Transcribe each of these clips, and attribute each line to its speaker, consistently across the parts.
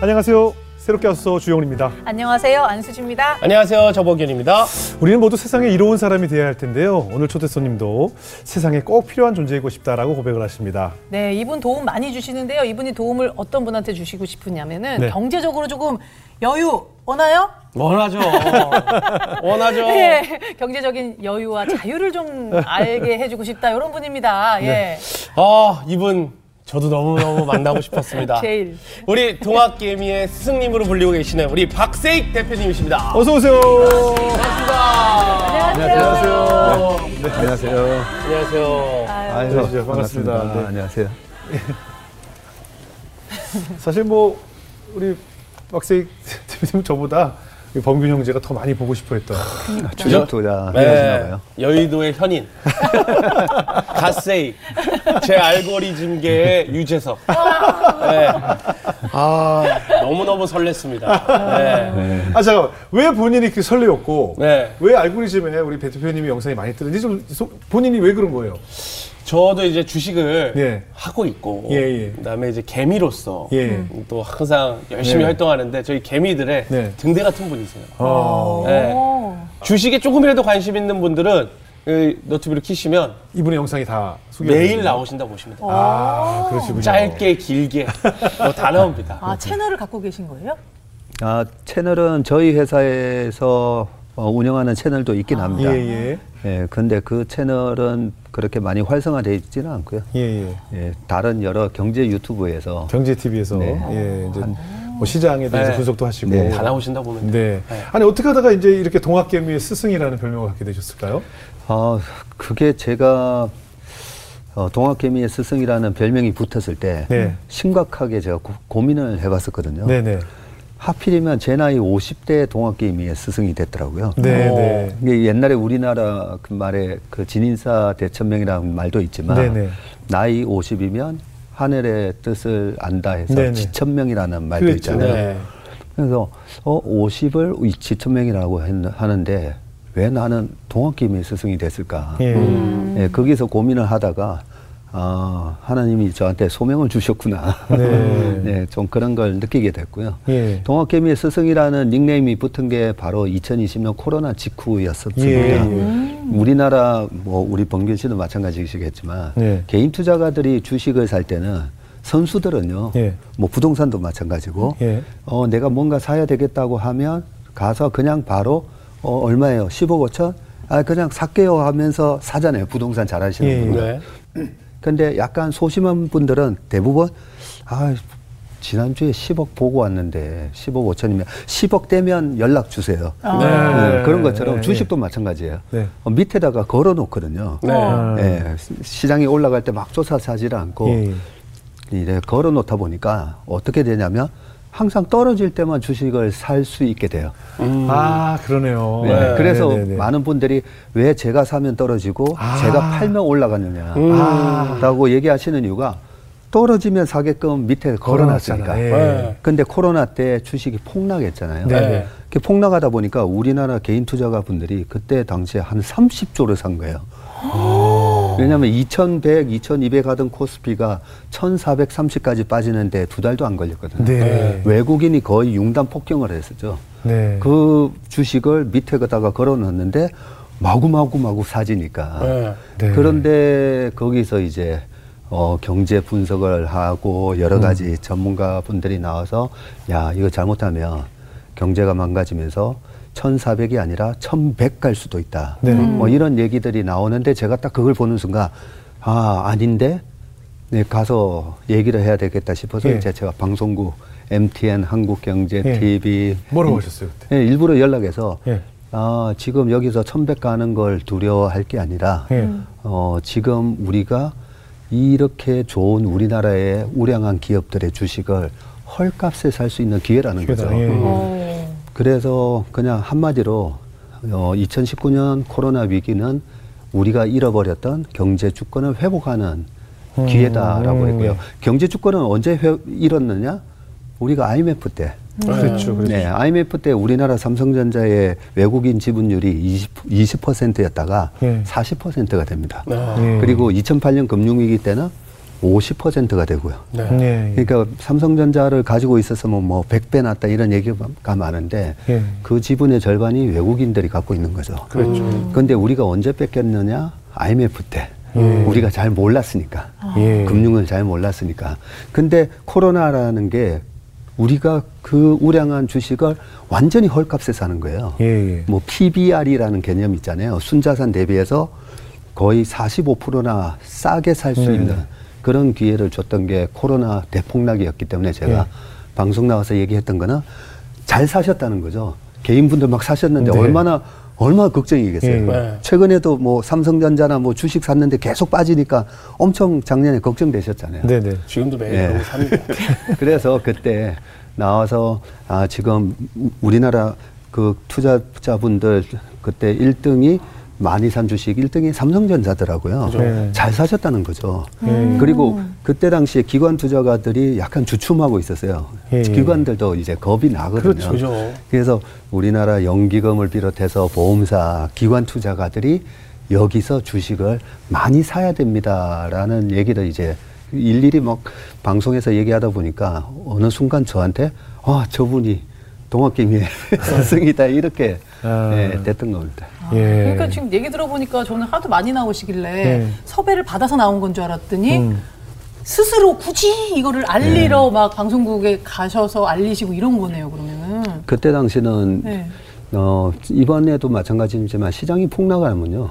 Speaker 1: 안녕하세요. 새롭게 와서 주영훈입니다.
Speaker 2: 안녕하세요. 안수지입니다.
Speaker 3: 안녕하세요. 저복현입니다.
Speaker 1: 우리는 모두 세상에 이로운 사람이 되어야 할 텐데요. 오늘 초대 손님도 세상에 꼭 필요한 존재이고 싶다라고 고백을 하십니다.
Speaker 2: 네, 이분 도움 많이 주시는데요. 이분이 도움을 어떤 분한테 주시고 싶으냐면은
Speaker 1: 네.
Speaker 2: 경제적으로 조금 여유 원하요?
Speaker 3: 원하죠. 원하죠.
Speaker 2: 네, 경제적인 여유와 자유를 좀 알게 해주고 싶다 이런 분입니다. 예,
Speaker 3: 아, 이분 저도 너무너무 만나고 싶었습니다.
Speaker 2: 제일.
Speaker 3: 우리 동학개미의 스승님으로 불리고 계시는 우리 박세익 대표님이십니다.
Speaker 1: 어서 오세요.
Speaker 3: 반갑습니다.
Speaker 2: 안녕하세요.
Speaker 4: 네, 안녕하세요.
Speaker 3: 안녕하세요.
Speaker 4: 아유,
Speaker 1: 그러시죠. 반갑습니다. 네.
Speaker 4: 안녕하세요.
Speaker 1: 사실 뭐 우리 박세익 대표님 저보다 범균 형제가 더 많이 보고 싶어 했던
Speaker 4: 주력 투자
Speaker 3: 네,
Speaker 4: 하시나 봐요.
Speaker 3: 여의도의 현인. 갓세이. 제 알고리즘계의 유재석. 네. 아, 너무너무 설렜습니다. 네.
Speaker 1: 아 잠깐 왜 본인이 이렇게 설레었고
Speaker 3: 네.
Speaker 1: 왜 알고리즘에 우리 배 대표님이 영상이 많이 뜨는지 좀 소- 본인이 왜 그런 거예요?
Speaker 3: 저도 이제 주식을
Speaker 1: 예.
Speaker 3: 하고 있고
Speaker 1: 예, 예.
Speaker 3: 그다음에 이제 개미로서
Speaker 1: 예.
Speaker 3: 또 항상 열심히
Speaker 1: 네.
Speaker 3: 활동하는데 저희 개미들의
Speaker 1: 네.
Speaker 3: 등대 같은 분이세요.
Speaker 1: 아,
Speaker 3: 네.
Speaker 2: 오.
Speaker 3: 주식에 조금이라도 관심 있는 분들은 그 너튜브를 키시면
Speaker 1: 이분의 영상이 다.
Speaker 3: 매일 나오신다 보시면 돼요.
Speaker 1: 아 그러시군요.
Speaker 3: 짧게 길게 뭐 다 나옵니다.
Speaker 2: 아 채널을 갖고 계신 거예요?
Speaker 4: 아, 채널은 저희 회사에서 어, 운영하는 채널도 있긴 합니다.
Speaker 1: 예예
Speaker 4: 예, 근데 그 채널은 그렇게 많이 활성화되어 있지는 않고요.
Speaker 1: 예 예.
Speaker 4: 예, 다른 여러 경제 유튜브에서
Speaker 1: 경제 TV에서
Speaker 4: 네.
Speaker 1: 예 이제 뭐 시장에 대해서
Speaker 3: 네.
Speaker 1: 분석도 하시고.
Speaker 4: 네.
Speaker 3: 다 나오신다 보면 돼요.
Speaker 1: 네. 아니 어떻게 하다가 이제 이렇게 동학개미의 스승이라는 별명을 갖게 되셨을까요?
Speaker 4: 어, 그게 제가 어, 동학개미의 스승이라는 별명이 붙었을 때
Speaker 1: 네.
Speaker 4: 심각하게 제가 고, 고민을 해봤었거든요.
Speaker 1: 네네.
Speaker 4: 하필이면 제 나이 50대 동학개미의 스승이 됐더라고요.
Speaker 1: 네 네.
Speaker 4: 이게 옛날에 우리나라 그 말에 그 진인사 대천명이라는 말도 있지만
Speaker 1: 네네.
Speaker 4: 나이 50이면 하늘의 뜻을 안다 해서
Speaker 1: 네네.
Speaker 4: 지천명이라는 말도
Speaker 1: 그랬죠.
Speaker 4: 있잖아요.
Speaker 3: 네.
Speaker 4: 그래서 어 50을 지천명이라고 했- 하는데 왜 나는 동학개미의 스승이 됐을까?
Speaker 1: 예.
Speaker 4: 예, 거기서 고민을 하다가 아, 하나님이 저한테 소명을 주셨구나.
Speaker 1: 네.
Speaker 4: 네, 좀 그런 걸 느끼게 됐고요.
Speaker 1: 예.
Speaker 4: 동학개미의 스승이라는 닉네임이 붙은 게 바로 2020년 코로나 직후였었습니다.
Speaker 1: 예,
Speaker 2: 음.
Speaker 4: 우리나라 뭐 우리 범균 씨도 마찬가지시겠지만
Speaker 1: 네.
Speaker 4: 개인 투자가들이 주식을 살 때는 선수들은요.
Speaker 1: 예.
Speaker 4: 뭐 부동산도 마찬가지고
Speaker 1: 예.
Speaker 4: 어 내가 뭔가 사야 되겠다고 하면 가서 그냥 바로 어 얼마예요? 10억 5천? 아 그냥 살게요 하면서 사잖아요. 부동산 잘 하시는
Speaker 1: 예,
Speaker 4: 분들.
Speaker 3: 네.
Speaker 4: 근데 약간 소심한 분들은 대부분 아 지난주에 10억 보고 왔는데 10억 5천이면 10억 되면 연락 주세요.
Speaker 1: 네.
Speaker 4: 네, 그런 것처럼
Speaker 1: 네.
Speaker 4: 주식도 마찬가지예요.
Speaker 1: 네.
Speaker 4: 어, 밑에다가 걸어 놓거든요.
Speaker 3: 네.
Speaker 1: 아.
Speaker 4: 예, 시- 시장이 올라갈 때막 쫓아 사질 않고
Speaker 1: 예.
Speaker 4: 이래 걸어 놓다 보니까 어떻게 되냐면 항상 떨어질 때만 주식을 살 수 있게 돼요.
Speaker 1: 아 그러네요.
Speaker 4: 네, 그래서
Speaker 1: 네네네.
Speaker 4: 많은 분들이 왜 제가 사면 떨어지고
Speaker 1: 아.
Speaker 4: 제가 팔면 올라가느냐
Speaker 1: 아.
Speaker 4: 라고 얘기하시는 이유가 떨어지면 사게끔 밑에 걸어놨으니까.
Speaker 3: 네.
Speaker 4: 근데 코로나 때 주식이 폭락했잖아요.
Speaker 1: 네.
Speaker 3: 네.
Speaker 4: 그 폭락하다 보니까 우리나라 개인 투자가 분들이 그때 당시에 한 30조를 산 거예요. 왜냐하면 2,100, 2,200 하던 코스피가 1,430까지 빠지는데 두 달도 안 걸렸거든요.
Speaker 1: 네.
Speaker 4: 외국인이 거의 융단 폭경을 했었죠.
Speaker 1: 네.
Speaker 4: 그 주식을 밑에다가 걸어놨는데 마구마구 마구 사지니까.
Speaker 3: 네.
Speaker 1: 네.
Speaker 4: 그런데 거기서 이제 어, 경제 분석을 하고 여러 가지
Speaker 1: 음.
Speaker 4: 전문가 분들이 나와서 야 이거 잘못하면 경제가 망가지면서 1,400이 아니라 1,100 갈 수도 있다.
Speaker 1: 네.
Speaker 4: 뭐 이런 얘기들이 나오는데 제가 딱 그걸 보는 순간 아 아닌데 네, 가서 얘기를 해야 되겠다 싶어서
Speaker 1: 예.
Speaker 4: 이제 제가 방송국 MTN 한국경제
Speaker 1: 예.
Speaker 4: TV
Speaker 1: 뭐라고 하셨어요 그때?
Speaker 4: 예, 일부러 연락해서
Speaker 1: 예.
Speaker 4: 아, 지금 여기서 천백 가는 걸 두려워할 게 아니라
Speaker 1: 예.
Speaker 4: 어, 지금 우리가 이렇게 좋은 우리나라의 우량한 기업들의 주식을 헐값에 살 수 있는 기회라는
Speaker 1: 기회다.
Speaker 4: 거죠.
Speaker 1: 예.
Speaker 2: 어.
Speaker 4: 그래서 그냥 한마디로 어, 2019년 코로나 위기는 우리가 잃어버렸던 경제 주권을 회복하는
Speaker 1: 음,
Speaker 4: 기회다라고
Speaker 1: 음,
Speaker 4: 했고요.
Speaker 1: 예.
Speaker 4: 경제 주권은 언제 회, 잃었느냐? 우리가 IMF 때.
Speaker 1: 그렇죠. 그렇죠.
Speaker 4: 네, IMF 때 우리나라 삼성전자의 외국인 지분율이 20, 20%였다가
Speaker 1: 예.
Speaker 4: 40%가 됩니다.
Speaker 3: 아.
Speaker 1: 예.
Speaker 4: 그리고 2008년 금융위기 때는 50%가 되고요.
Speaker 3: 네.
Speaker 1: 예.
Speaker 4: 그러니까 삼성전자를 가지고 있었으면 뭐 100배 났다 이런 얘기가 많은데
Speaker 1: 예.
Speaker 4: 그 지분의 절반이 외국인들이 갖고 있는 거죠.
Speaker 1: 그렇죠.
Speaker 4: 그런데 우리가 언제 뺏겼느냐? IMF 때. 우리가 잘 몰랐으니까.
Speaker 1: 예.
Speaker 4: 금융을 잘 몰랐으니까. 근데 코로나라는 게 우리가 그 우량한 주식을 완전히 헐값에 사는 거예요.
Speaker 1: 예, 예.
Speaker 4: 뭐 PBR이라는 개념 있잖아요. 순자산 대비해서 거의 45%나 싸게 살수
Speaker 1: 네.
Speaker 4: 있는 그런 기회를 줬던 게 코로나 대폭락이었기 때문에 제가
Speaker 1: 예.
Speaker 4: 방송 나와서 얘기했던 거는 잘 사셨다는 거죠. 개인분들 막 사셨는데
Speaker 1: 네.
Speaker 4: 얼마나 얼마나 걱정이겠어요.
Speaker 1: 예.
Speaker 3: 네.
Speaker 4: 최근에도 뭐 삼성전자나 뭐 주식 샀는데 계속 빠지니까 엄청 작년에 걱정되셨잖아요.
Speaker 1: 네 네.
Speaker 3: 지금도 매일
Speaker 4: 예.
Speaker 3: 그러고 삽니다.
Speaker 4: 그래서 그때 나와서 아 지금 우- 우리나라 그 투자자분들 그때 1등이 많이 산 주식 1등이 삼성전자더라고요.
Speaker 3: 그죠.
Speaker 1: 네.
Speaker 4: 잘 사셨다는 거죠.
Speaker 1: 예.
Speaker 4: 그리고 그때 당시에 기관 투자가들이 약간 주춤하고 있었어요.
Speaker 1: 예.
Speaker 4: 기관들도 이제 겁이 나거든요.
Speaker 1: 그렇죠.
Speaker 4: 그래서 우리나라 연기금을 비롯해서 보험사, 기관 투자가들이 여기서 주식을 많이 사야 됩니다라는 얘기를 이제 일일이 막 방송에서 얘기하다 보니까 어느 순간 저한테 아 저분이 동학개미의 스승이다 이렇게
Speaker 1: 아.
Speaker 4: 예, 됐던 겁니다.
Speaker 2: 아,
Speaker 1: 예.
Speaker 2: 그러니까 지금 얘기 들어보니까 저는 하도 많이 나오시길래
Speaker 1: 예.
Speaker 2: 섭외를 받아서 나온 건 줄 알았더니
Speaker 1: 음.
Speaker 2: 스스로 굳이 이거를
Speaker 1: 네.
Speaker 2: 알리러 막 방송국에 가셔서 알리시고 이런 거네요, 그러면은.
Speaker 4: 그때 당시는
Speaker 2: 네.
Speaker 4: 어, 이번에도 마찬가지지만 시장이 폭락하면요.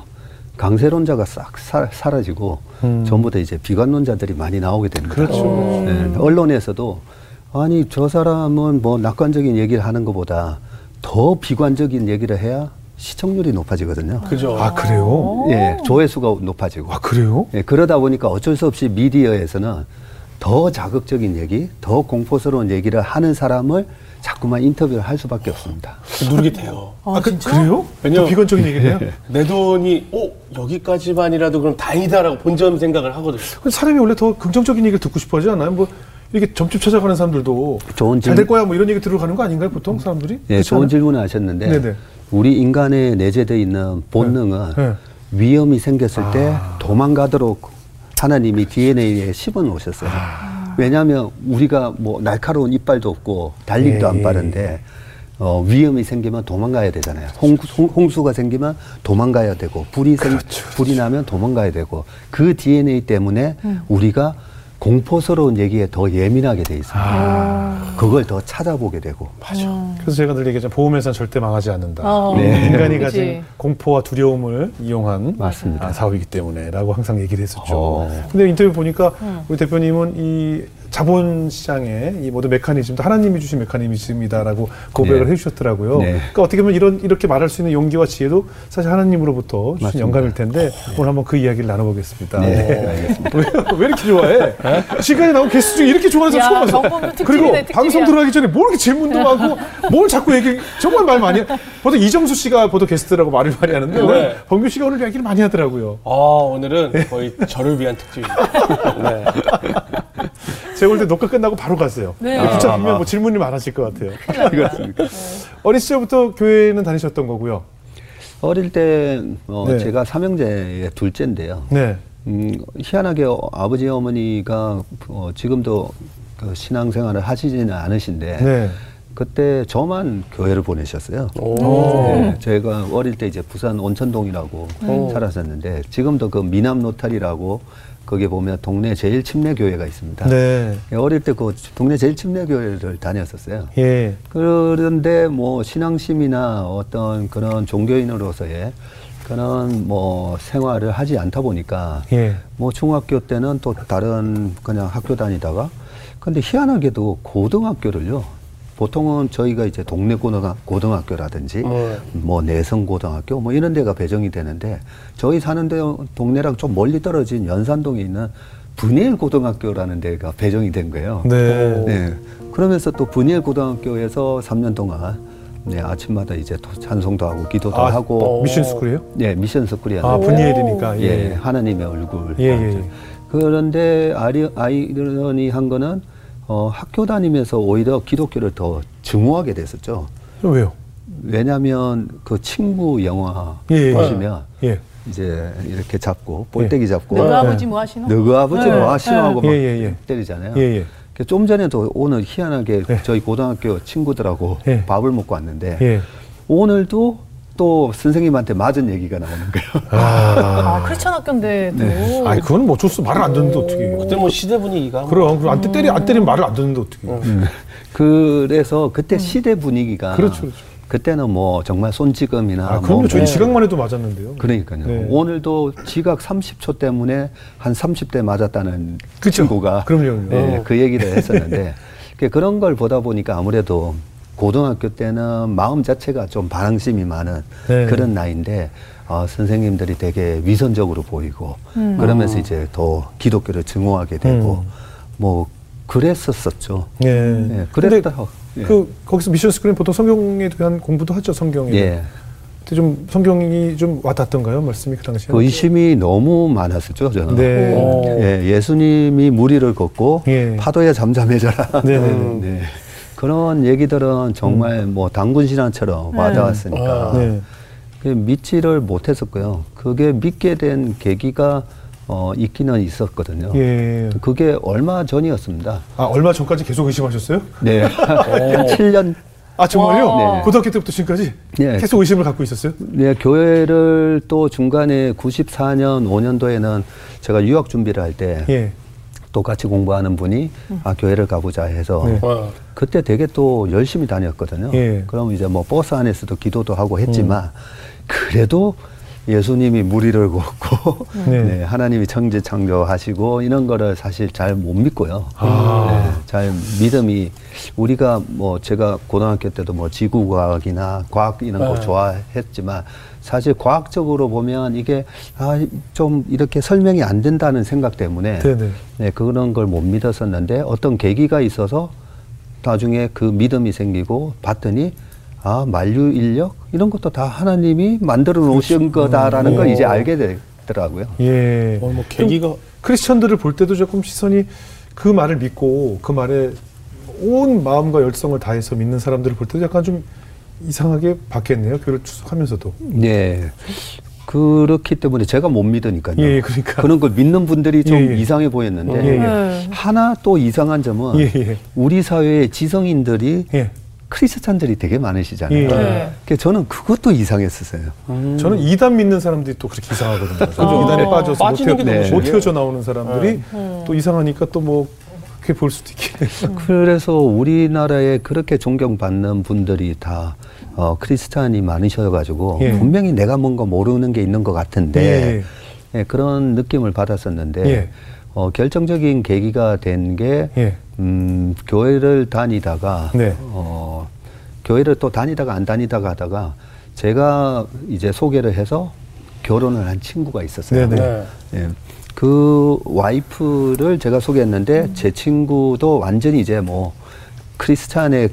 Speaker 4: 강세론자가 싹 사, 사라지고
Speaker 1: 음.
Speaker 4: 전부 다 이제 비관론자들이 많이 나오게 됩니다.
Speaker 1: 그렇죠.
Speaker 4: 예, 언론에서도 아니 저 사람은 뭐 낙관적인 얘기를 하는 것보다 더 비관적인 얘기를 해야 시청률이 높아지거든요.
Speaker 3: 그죠.
Speaker 1: 아 그래요?
Speaker 4: 예, 조회수가 높아지고.
Speaker 1: 아 그래요?
Speaker 4: 예, 그러다 보니까 어쩔 수 없이 미디어에서는 더 자극적인 얘기, 더 공포스러운 얘기를 하는 사람을 자꾸만 인터뷰를 할 수밖에 없습니다.
Speaker 3: 누르게 돼요.
Speaker 2: 아,
Speaker 1: 그,
Speaker 2: 진짜?
Speaker 1: 그래요?
Speaker 3: 왜냐면-
Speaker 1: 또 비관적인 얘기를 해요?
Speaker 3: 내 돈이 오 여기까지만이라도 그럼 다행이다라고 본전 생각을 하거든요.
Speaker 1: 사람이 원래 더 긍정적인 얘기를 듣고 싶어 하지 않아요? 뭐 이렇게 점집 찾아가는 사람들도
Speaker 4: 좋은
Speaker 1: 잘될
Speaker 4: 질문-
Speaker 1: 거야 뭐 이런 얘기 들어가는 거 아닌가요 보통 사람들이?
Speaker 4: 예, 좋은? 질문을 하셨는데
Speaker 1: 네네.
Speaker 4: 우리 인간에 내재되어 있는 본능은
Speaker 1: 네.
Speaker 4: 위험이 생겼을 때
Speaker 1: 아.
Speaker 4: 도망가도록 하나님이 DNA에 심어 놓으셨어요.
Speaker 1: 아.
Speaker 4: 왜냐하면 우리가 뭐 날카로운 이빨도 없고 달리기도
Speaker 1: 예,
Speaker 4: 안
Speaker 1: 예.
Speaker 4: 빠른데 어, 위험이 생기면 도망가야 되잖아요. 홍, 수 가 생기면 도망가야 되고 불이 생,
Speaker 1: 그렇죠,
Speaker 4: 불이 나면 도망가야 되고 그 DNA 때문에 우리가 공포스러운 얘기에 더 예민하게 돼 있어요.
Speaker 1: 아.
Speaker 4: 그걸 더 찾아보게 되고.
Speaker 1: 그래서 제가 늘 얘기하잖아요. 보험회사는 절대 망하지 않는다.
Speaker 2: 어,
Speaker 4: 네.
Speaker 1: 인간이. 가진 공포와 두려움을 이용한
Speaker 4: 맞습니다.
Speaker 1: 아, 사업이기 때문에라고 항상 얘기를 했었죠.
Speaker 4: 어.
Speaker 1: 근데 인터뷰 보니까
Speaker 2: 음.
Speaker 1: 우리 대표님은 이 자본 시장의 이 모든 메커니즘도 하나님이 주신 메커니즘이다라고 고백을
Speaker 4: 네.
Speaker 1: 해주셨더라고요.
Speaker 4: 네.
Speaker 1: 그러니까 어떻게 보면 이런 이렇게 말할 수 있는 용기와 지혜도 사실 하나님으로부터 주신
Speaker 4: 맞습니다.
Speaker 1: 영감일 텐데 오늘 한번 그 이야기를 나눠보겠습니다.
Speaker 4: 네, 알겠습니다.
Speaker 1: 왜, 왜 이렇게 좋아해? 지금까지 나온 게스트 중에 이렇게 좋아하는 사람
Speaker 2: 야,
Speaker 1: 처음 봤어. 그리고
Speaker 2: 특집이야.
Speaker 1: 방송 들어가기 전에 뭘 이렇게 질문도 많고 뭘 자꾸 얘기 정말 말 많이 해. 보통 이정수 씨가 보통 게스트라고 말을 많이 하는데 오늘 범규 씨가 오늘 이야기를 많이 하더라고요.
Speaker 3: 아 오늘은 거의 저를 위한 특집입니다. 네.
Speaker 1: 제가 볼 때 녹화 끝나고 바로 갔어요.
Speaker 2: 네.
Speaker 1: 붙잡히면 뭐 질문이 많아질 것 같아요.
Speaker 4: 그렇습니까?
Speaker 1: 어린 시절부터 교회는 다니셨던 거고요.
Speaker 4: 어릴 때 어,
Speaker 1: 네.
Speaker 4: 제가 삼형제의 둘째인데요.
Speaker 1: 네.
Speaker 4: 음, 희한하게 어, 아버지 어머니가 어, 지금도 그 신앙생활을 하시지는 않으신데
Speaker 1: 네.
Speaker 4: 그때 저만 교회를 보내셨어요.
Speaker 3: 오.
Speaker 4: 네, 제가 어릴 때 이제 부산 온천동이라고
Speaker 3: 오.
Speaker 4: 살았었는데 지금도 그 미남 로타리라고 거기 보면 동네 제일 침례 교회가 있습니다.
Speaker 1: 네.
Speaker 4: 어릴 때 그 동네 제일 침례 교회를 다녔었어요.
Speaker 1: 예.
Speaker 4: 그런데 뭐 신앙심이나 어떤 그런 종교인으로서의 그런 뭐 생활을 하지 않다 보니까
Speaker 1: 예.
Speaker 4: 뭐 중학교 때는 또 다른 그냥 학교 다니다가 근데 희한하게도 고등학교를요 보통은 저희가 이제 동네 고등학, 고등학교라든지
Speaker 3: 네.
Speaker 4: 뭐 내성 고등학교 뭐 이런 데가 배정이 되는데 저희 사는 데 동네랑 좀 멀리 떨어진 연산동에 있는 분예일 고등학교라는 데가 배정이 된 거예요.
Speaker 1: 네.
Speaker 4: 네. 그러면서 또 분예일 고등학교에서 3년 동안 네, 아침마다 이제 또 찬송도 하고 기도도
Speaker 1: 아,
Speaker 4: 하고
Speaker 1: 미션 스쿨이에요?
Speaker 4: 네, 미션 스쿨이었는데
Speaker 1: 아, 분이엘이니까.
Speaker 4: 예,
Speaker 1: 예.
Speaker 4: 하나님의 얼굴.
Speaker 1: 예, 예.
Speaker 4: 그런데 아리, 아이러니한 거는 어, 학교 다니면서 오히려 기독교를 더 증오하게 됐었죠.
Speaker 1: 왜요?
Speaker 4: 왜냐하면 그 친구 영화
Speaker 1: 예, 예.
Speaker 4: 보시면
Speaker 1: 예.
Speaker 4: 이제 이렇게 잡고 볼때기 잡고
Speaker 2: 너그 아버지 뭐 하시노?
Speaker 4: 너그 아버지
Speaker 2: 네.
Speaker 4: 뭐 하시노 하고 막
Speaker 1: 예, 예, 예.
Speaker 4: 때리잖아요.
Speaker 1: 예, 예.
Speaker 4: 그좀 전에도 오늘 희한하게
Speaker 1: 네.
Speaker 4: 저희 고등학교 친구들하고
Speaker 1: 예.
Speaker 4: 밥을 먹고 왔는데
Speaker 1: 예.
Speaker 4: 오늘도 또 선생님한테 맞은 얘기가 나오는 거예요.
Speaker 2: 아, 크리스천 학교인데도.
Speaker 1: 네. 아니 그건 뭐 어쩔 수 말을 안 듣는데 어떻게?
Speaker 3: 그때 뭐 시대 분위기가 뭐
Speaker 1: 그럼 그럼 안 때- 때리 안 때리면 말을 안 듣는데 어떻게?
Speaker 4: 그래서 그때 시대 분위기가
Speaker 1: 그렇죠, 그렇죠.
Speaker 4: 그때는 뭐 정말 손찌검이나
Speaker 1: 아 그럼요.
Speaker 4: 뭐
Speaker 1: 저희 지각만 해도 맞았는데요.
Speaker 4: 그러니까요.
Speaker 1: 네.
Speaker 4: 오늘도 지각 30초 때문에 한 30대 맞았다는
Speaker 1: 그쵸.
Speaker 4: 친구가
Speaker 1: 그럼요.
Speaker 4: 네, 그 얘기를 했었는데 그 그런 걸 보다 보니까 아무래도 고등학교 때는 마음 자체가 좀 반항심이 많은
Speaker 1: 네.
Speaker 4: 그런 나이인데 어, 선생님들이 되게 위선적으로 보이고 그러면서 이제 더 기독교를 증오하게 되고
Speaker 1: 음.
Speaker 4: 뭐 그랬었었죠.
Speaker 1: 예.
Speaker 4: 예, 그랬다. 예.
Speaker 1: 그 거기서 미션 스크린 보통 성경에 대한 공부도 하죠. 성경에.
Speaker 4: 예.
Speaker 1: 좀 성경이 좀 와닿던가요? 말씀이 그 당시에.
Speaker 4: 그 의심이 너무 많았었죠, 저는.
Speaker 1: 네.
Speaker 3: 오.
Speaker 4: 예, 예수님이 무리를 걷고
Speaker 1: 예.
Speaker 4: 파도에 잠잠해져라.
Speaker 1: 네네네.
Speaker 4: 네. 그런 얘기들은 정말 뭐 당군 신앙처럼 와닿았으니까
Speaker 1: 네.
Speaker 4: 그 믿지를 못했었고요. 그게 믿게 된 계기가 어, 있기는 있었거든요.
Speaker 1: 예.
Speaker 4: 그게 얼마 전이었습니다.
Speaker 1: 아 얼마 전까지 계속 의심하셨어요?
Speaker 4: 네. 7년
Speaker 1: 아 정말요?
Speaker 2: 와.
Speaker 4: 네.
Speaker 1: 고등학교 때부터 지금까지
Speaker 4: 네.
Speaker 1: 계속 의심을 갖고 있었어요?
Speaker 4: 네, 교회를 또 중간에 94년, 5년도에는 제가 유학 준비를 할때
Speaker 1: 예.
Speaker 4: 똑같이 공부하는 분이 아, 교회를 가보자 해서
Speaker 1: 네.
Speaker 3: 어.
Speaker 4: 그때 되게 또 열심히 다녔거든요.
Speaker 1: 예.
Speaker 4: 그럼 이제 뭐 버스 안에서도 기도도 하고 했지만 그래도 예수님이 무리를 걷고
Speaker 1: 네.
Speaker 4: 네, 하나님이 천지 창조하시고 이런 거를 사실 잘 못 믿고요.
Speaker 1: 아.
Speaker 4: 네, 잘 믿음이 우리가 뭐 제가 고등학교 때도 뭐 지구과학이나 과학 이런 거
Speaker 3: 네.
Speaker 4: 좋아했지만 사실 과학적으로 보면 이게 아 좀 이렇게 설명이 안 된다는 생각 때문에
Speaker 1: 네네.
Speaker 4: 네, 그런 걸 못 믿었었는데 어떤 계기가 있어서 나중에 그 믿음이 생기고 봤더니 아 만류 인력 이런 것도 다 하나님이 만들어 놓으신 거다라는 걸
Speaker 3: 오.
Speaker 4: 이제 알게 되더라고요.
Speaker 1: 예.
Speaker 3: 어, 뭐 계기가
Speaker 1: 크리스천들을 볼 때도 조금 시선이 그 말을 믿고 그 말에 온 마음과 열성을 다해서 믿는 사람들을 볼 때도 약간 좀 이상하게 봤겠네요. 교회를 추석하면서도.
Speaker 4: 네. 그렇기 때문에 제가 못 믿으니까요.
Speaker 1: 예, 그러니까.
Speaker 4: 런걸 믿는 분들이 좀
Speaker 1: 예, 예.
Speaker 4: 이상해 보였는데
Speaker 1: 예, 예.
Speaker 2: 네.
Speaker 4: 하나 또 이상한 점은
Speaker 1: 예, 예.
Speaker 4: 우리 사회의 지성인들이
Speaker 1: 예.
Speaker 4: 크리스찬들이 되게 많으시잖아요.
Speaker 1: 예.
Speaker 2: 네.
Speaker 4: 그러니까 저는 그것도 이상했었어요.
Speaker 1: 저는 이단 믿는 사람들이 또 그렇게 이상하거든요.
Speaker 2: 그죠.
Speaker 1: 이단에 빠져서 못, 헤어,
Speaker 3: 너무
Speaker 1: 못. 헤어져 나오는 사람들이 또 이상하니까 또뭐 그렇게 볼 수도 있겠네요.
Speaker 4: 그래서 우리나라에 그렇게 존경받는 분들이 다 어, 크리스찬이 많으셔가지고
Speaker 1: 예.
Speaker 4: 분명히 내가 뭔가 모르는 게 있는 것 같은데 예, 그런 느낌을 받았었는데
Speaker 1: 예.
Speaker 4: 어, 결정적인 계기가 된게
Speaker 1: 예.
Speaker 4: 음, 교회를 다니다가
Speaker 1: 네.
Speaker 4: 어, 교회를 또 다니다가 안 다니다가 하다가 제가 이제 소개를 해서 결혼을 한 친구가 있었어요.
Speaker 1: 네네.
Speaker 3: 네.
Speaker 4: 예. 그 와이프를 제가 소개했는데 제 친구도 완전히 이제 뭐 크리스찬의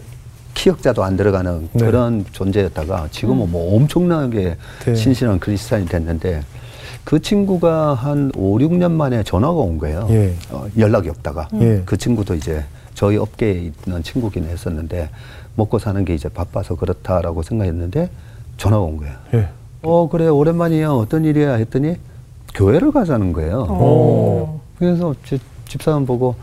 Speaker 4: 키역자도 안 들어가는
Speaker 1: 네.
Speaker 4: 그런 존재였다가 지금은 뭐 엄청나게
Speaker 1: 네.
Speaker 4: 신실한 크리스찬이 됐는데 그 친구가 한 5, 6년 만에 전화가 온 거예요.
Speaker 1: 예.
Speaker 4: 어, 연락이 없다가.
Speaker 1: 예.
Speaker 4: 그 친구도 이제 저희 업계에 있는 친구긴 했었는데 먹고 사는 게 이제 바빠서 그렇다라고 생각했는데 전화가 온 거예요.
Speaker 1: 예.
Speaker 4: 어, 그래, 오랜만이야. 어떤 일이야? 했더니 교회를 가자는 거예요.
Speaker 2: 어.
Speaker 4: 그래서 제 집사람 보고,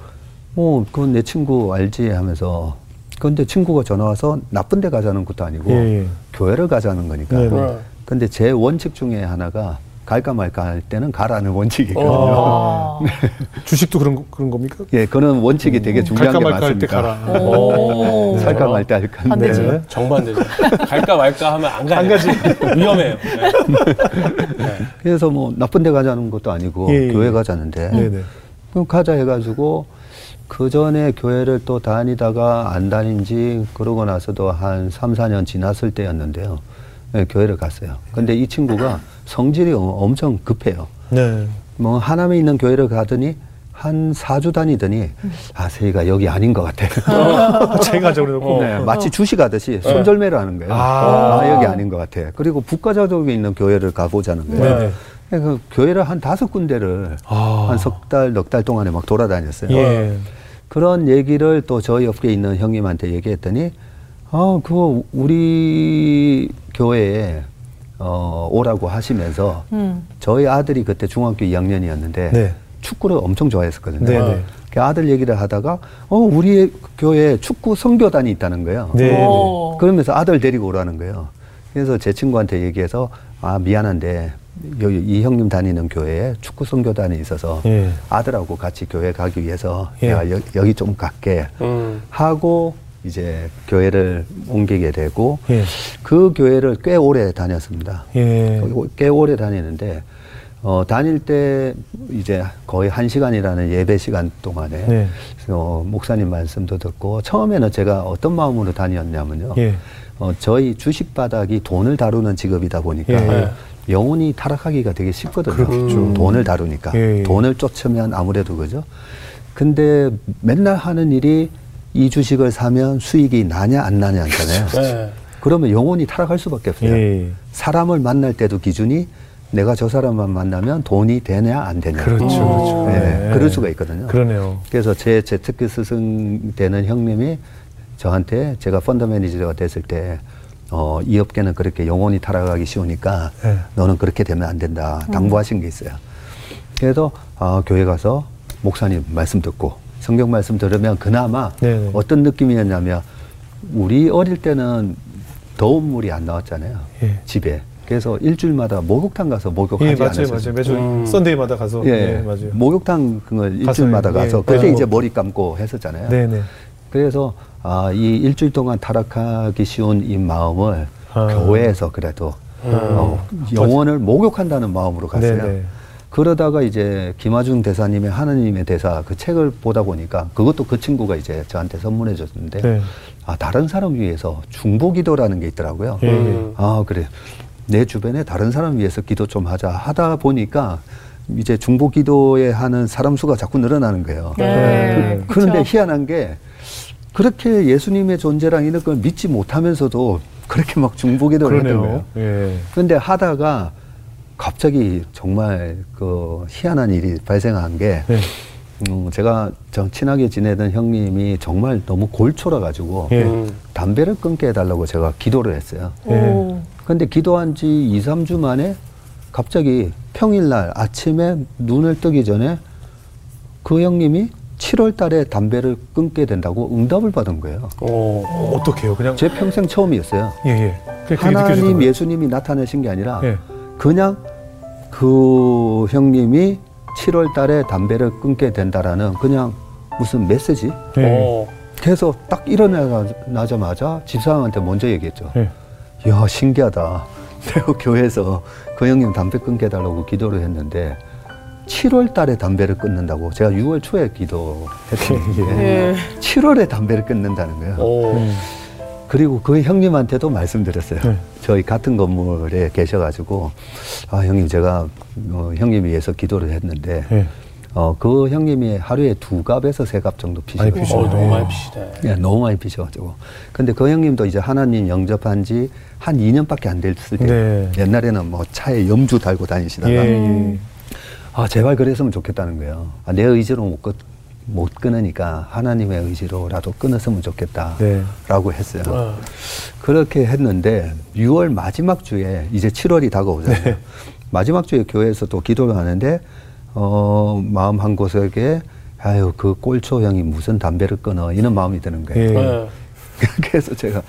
Speaker 4: 어, 그건 내 친구 알지? 하면서. 근데 친구가 전화 와서 나쁜 데 가자는 것도 아니고
Speaker 1: 예, 예.
Speaker 4: 교회를 가자는 거니까.
Speaker 1: 네네.
Speaker 3: 네.
Speaker 4: 근데 제 원칙 중에 하나가 갈까 말까 할 때는 가라는 원칙이거든요.
Speaker 2: 아.
Speaker 1: 주식도 그런 거- 그런 겁니까?
Speaker 4: 예, 그는 원칙이 되게 중요한
Speaker 1: 갈까
Speaker 4: 게
Speaker 1: 말까 할 때. 가라.
Speaker 2: 오.
Speaker 1: 네.
Speaker 4: 살까 말까 할 건데.
Speaker 2: 반대지.
Speaker 1: 네.
Speaker 3: 정반대죠. 갈까 말까 하면 안 가요.
Speaker 1: 안 가지.
Speaker 3: 위험해요. 네.
Speaker 4: 그래서 뭐 나쁜 데 가자는 것도 아니고
Speaker 1: 예, 예.
Speaker 4: 교회 가자는데
Speaker 1: 네네.
Speaker 4: 그럼 가자 해가지고 그 전에 교회를 또 다니다가 안 다닌 지 그러고 나서도 한 3, 4년 지났을 때였는데요. 네, 교회를 갔어요. 근데 이 친구가 성질이 어- 엄청 급해요.
Speaker 1: 네.
Speaker 4: 뭐 하남에 있는 교회를 가더니 한 4주 다니더니 아, 세이가 여기 아닌 것 같아.
Speaker 1: 제가 저래놓고.
Speaker 4: 네, 마치 주식하듯이 손절매를 하는 거예요.
Speaker 1: 아.
Speaker 4: 아, 여기 아닌 것 같아. 그리고 북가자독에 있는 교회를 가보자는 거예요.
Speaker 1: 네네.
Speaker 4: 그 교회를 한 다섯 군데를
Speaker 1: 아.
Speaker 4: 한석 달, 넉 달 동안에 막 돌아다녔어요.
Speaker 1: 예.
Speaker 4: 그런 얘기를 또 저희 업계에 있는 형님한테 얘기했더니, 아, 그거 우리 교회에 어, 오라고 하시면서
Speaker 2: 음.
Speaker 4: 저희 아들이 그때 중학교 2학년이었는데
Speaker 1: 네.
Speaker 4: 축구를 엄청 좋아했었거든요.
Speaker 1: 네, 네.
Speaker 4: 그 아들 얘기를 하다가 어 우리 교회에 축구 선교단이 있다는 거예요.
Speaker 1: 네.
Speaker 2: 오.
Speaker 4: 그러면서 아들 데리고 오라는 거예요. 그래서 제 친구한테 얘기해서 아 미안한데 여기 이 형님 다니는 교회에 축구 선교단이 있어서
Speaker 1: 예.
Speaker 4: 아들하고 같이 교회 가기 위해서
Speaker 1: 예.
Speaker 4: 내가 여, 여기 좀 갈게
Speaker 3: 음.
Speaker 4: 하고 이제 교회를 옮기게 되고
Speaker 1: 예.
Speaker 4: 그 교회를 꽤 오래 다녔습니다.
Speaker 1: 예.
Speaker 4: 꽤 오래 다니는데 어, 다닐 때 이제 거의 한 시간이라는 예배 시간 동안에
Speaker 1: 네.
Speaker 4: 어, 목사님 말씀도 듣고 처음에는 제가 어떤 마음으로 다녔냐면요.
Speaker 1: 예.
Speaker 4: 어, 저희 주식 바닥이 돈을 다루는 직업이다 보니까
Speaker 1: 예.
Speaker 4: 영혼이 타락하기가 되게 쉽거든요.
Speaker 1: 그렇겠죠.
Speaker 4: 음, 돈을 다루니까
Speaker 1: 예, 예.
Speaker 4: 돈을 쫓으면 아무래도 그죠. 근데 맨날 하는 일이 이 주식을 사면 수익이 나냐 안 나냐 하잖아요.
Speaker 3: 네.
Speaker 4: 그러면 영혼이 타락할 수밖에 없어요.
Speaker 1: 예.
Speaker 4: 사람을 만날 때도 기준이 내가 저 사람만 만나면 돈이 되냐 안 되냐.
Speaker 1: 그렇죠. 그렇죠.
Speaker 4: 예, 그럴 수가 있거든요.
Speaker 1: 그러네요.
Speaker 4: 그래서 제 재테크 스승 되는 형님이 저한테 제가 펀드 매니저가 됐을 때 어, 이 업계는 그렇게 영혼이 타락하기 쉬우니까
Speaker 1: 네.
Speaker 4: 너는 그렇게 되면 안 된다. 당부하신 게 있어요. 그래서 아, 교회 가서 목사님 말씀 듣고 성경 말씀 들으면 그나마
Speaker 1: 네네.
Speaker 4: 어떤 느낌이었냐면 우리 어릴 때는 더운 물이 안 나왔잖아요.
Speaker 1: 예.
Speaker 4: 집에. 그래서 일주일마다 목욕탕 가서 목욕하지
Speaker 1: 예, 맞아요,
Speaker 4: 않았어요.
Speaker 1: 맞아요. 매주
Speaker 3: 음.
Speaker 1: 썬데이마다 가서.
Speaker 4: 예,
Speaker 1: 예, 맞아요.
Speaker 4: 목욕탕 그걸 일주일마다
Speaker 1: 가서,
Speaker 4: 가서
Speaker 1: 예,
Speaker 4: 그때
Speaker 1: 예.
Speaker 4: 이제 머리 감고 했었잖아요.
Speaker 1: 네네.
Speaker 4: 그래서 아, 이 일주일 동안 타락하기 쉬운 이 마음을
Speaker 1: 아.
Speaker 4: 교회에서 그래도 어, 영혼을 목욕한다는 마음으로 갔어요.
Speaker 1: 네네.
Speaker 4: 그러다가 이제 김하중 대사님의 하나님의 대사 그 책을 보다 보니까 그것도 그 친구가 이제 저한테 선물해 줬는데
Speaker 1: 네.
Speaker 4: 아 다른 사람 위해서 중보기도라는 게 있더라고요.
Speaker 1: 예.
Speaker 3: 음.
Speaker 4: 아 그래 내 주변에 다른 사람 위해서 기도 좀 하자 하다 보니까 이제 중보기도에 하는 사람 수가 자꾸 늘어나는 거예요.
Speaker 2: 네.
Speaker 4: 그, 런데. 희한한 게 그렇게 예수님의 존재랑 이런 걸 믿지 못하면서도 그렇게 막 중보기도를 했던 거예요.
Speaker 1: 예.
Speaker 4: 근데 하다가 갑자기 정말 그 희한한 일이 발생한 게
Speaker 1: 네.
Speaker 4: 음, 제가 저 친하게 지내던 형님이 정말 너무 골초라 가지고
Speaker 1: 예.
Speaker 3: 음.
Speaker 4: 담배를 끊게 해달라고 제가 기도를 했어요.
Speaker 2: 오.
Speaker 4: 근데 기도한 지 2, 3주 만에 갑자기 평일날 아침에 눈을 뜨기 전에 그 형님이 7월 달에 담배를 끊게 된다고 응답을 받은 거예요.
Speaker 3: 오.
Speaker 1: 어떻게요? 그냥
Speaker 4: 제 평생 처음이었어요.
Speaker 1: 예, 예.
Speaker 4: 하나님
Speaker 1: 느껴지더라고요.
Speaker 4: 예수님이 나타내신 게 아니라
Speaker 1: 예.
Speaker 4: 그냥 그 형님이 7월 달에 담배를 끊게 된다라는 그냥 무슨 메시지?
Speaker 1: 예.
Speaker 3: 오.
Speaker 4: 그래서 딱 일어나자마자 집사람한테 먼저 얘기했죠.
Speaker 1: 예.
Speaker 4: 야 신기하다. 내가 교회에서 그 형님 담배 끊게 해달라고 기도를 했는데 7월 달에 담배를 끊는다고 제가 6월 초에 기도했는데
Speaker 2: 예.
Speaker 4: 7월에 담배를 끊는다는 거예요.
Speaker 3: 오.
Speaker 1: 음.
Speaker 4: 그리고 그 형님한테도 말씀드렸어요.
Speaker 1: 네.
Speaker 4: 저희 같은 건물에 계셔가지고 아 형님 제가 어, 형님 위해서 기도를 했는데
Speaker 1: 예.
Speaker 4: 어, 그 형님이 하루에 두 갑에서 세 갑 정도
Speaker 1: 많이
Speaker 4: 피시고
Speaker 1: 피셔요.
Speaker 3: 어, 너무 많이 피시네.
Speaker 4: 예, 너무 많이 피셔가지고. 근데 그 형님도 이제 하나님 영접한 지 한 2년밖에 안 됐을 때.
Speaker 1: 네.
Speaker 4: 옛날에는 뭐 차에 염주 달고 다니시다가.
Speaker 1: 예, 예.
Speaker 4: 아, 제발 그랬으면 좋겠다는 거예요. 아, 내 의지로 못, 끊, 못 끊으니까 하나님의 의지로라도 끊었으면 좋겠다.
Speaker 1: 네.
Speaker 4: 라고 했어요.
Speaker 3: 어.
Speaker 4: 그렇게 했는데 6월 마지막 주에 이제 7월이 다가오잖아요.
Speaker 1: 네.
Speaker 4: 마지막 주에 교회에서 또 기도를 하는데 어 마음 한 곳에게 아유 그 꼴초 형이 무슨 담배를 끊어 이런 마음이 드는 거예요.
Speaker 1: 예.
Speaker 3: 네.
Speaker 4: 그래서 제가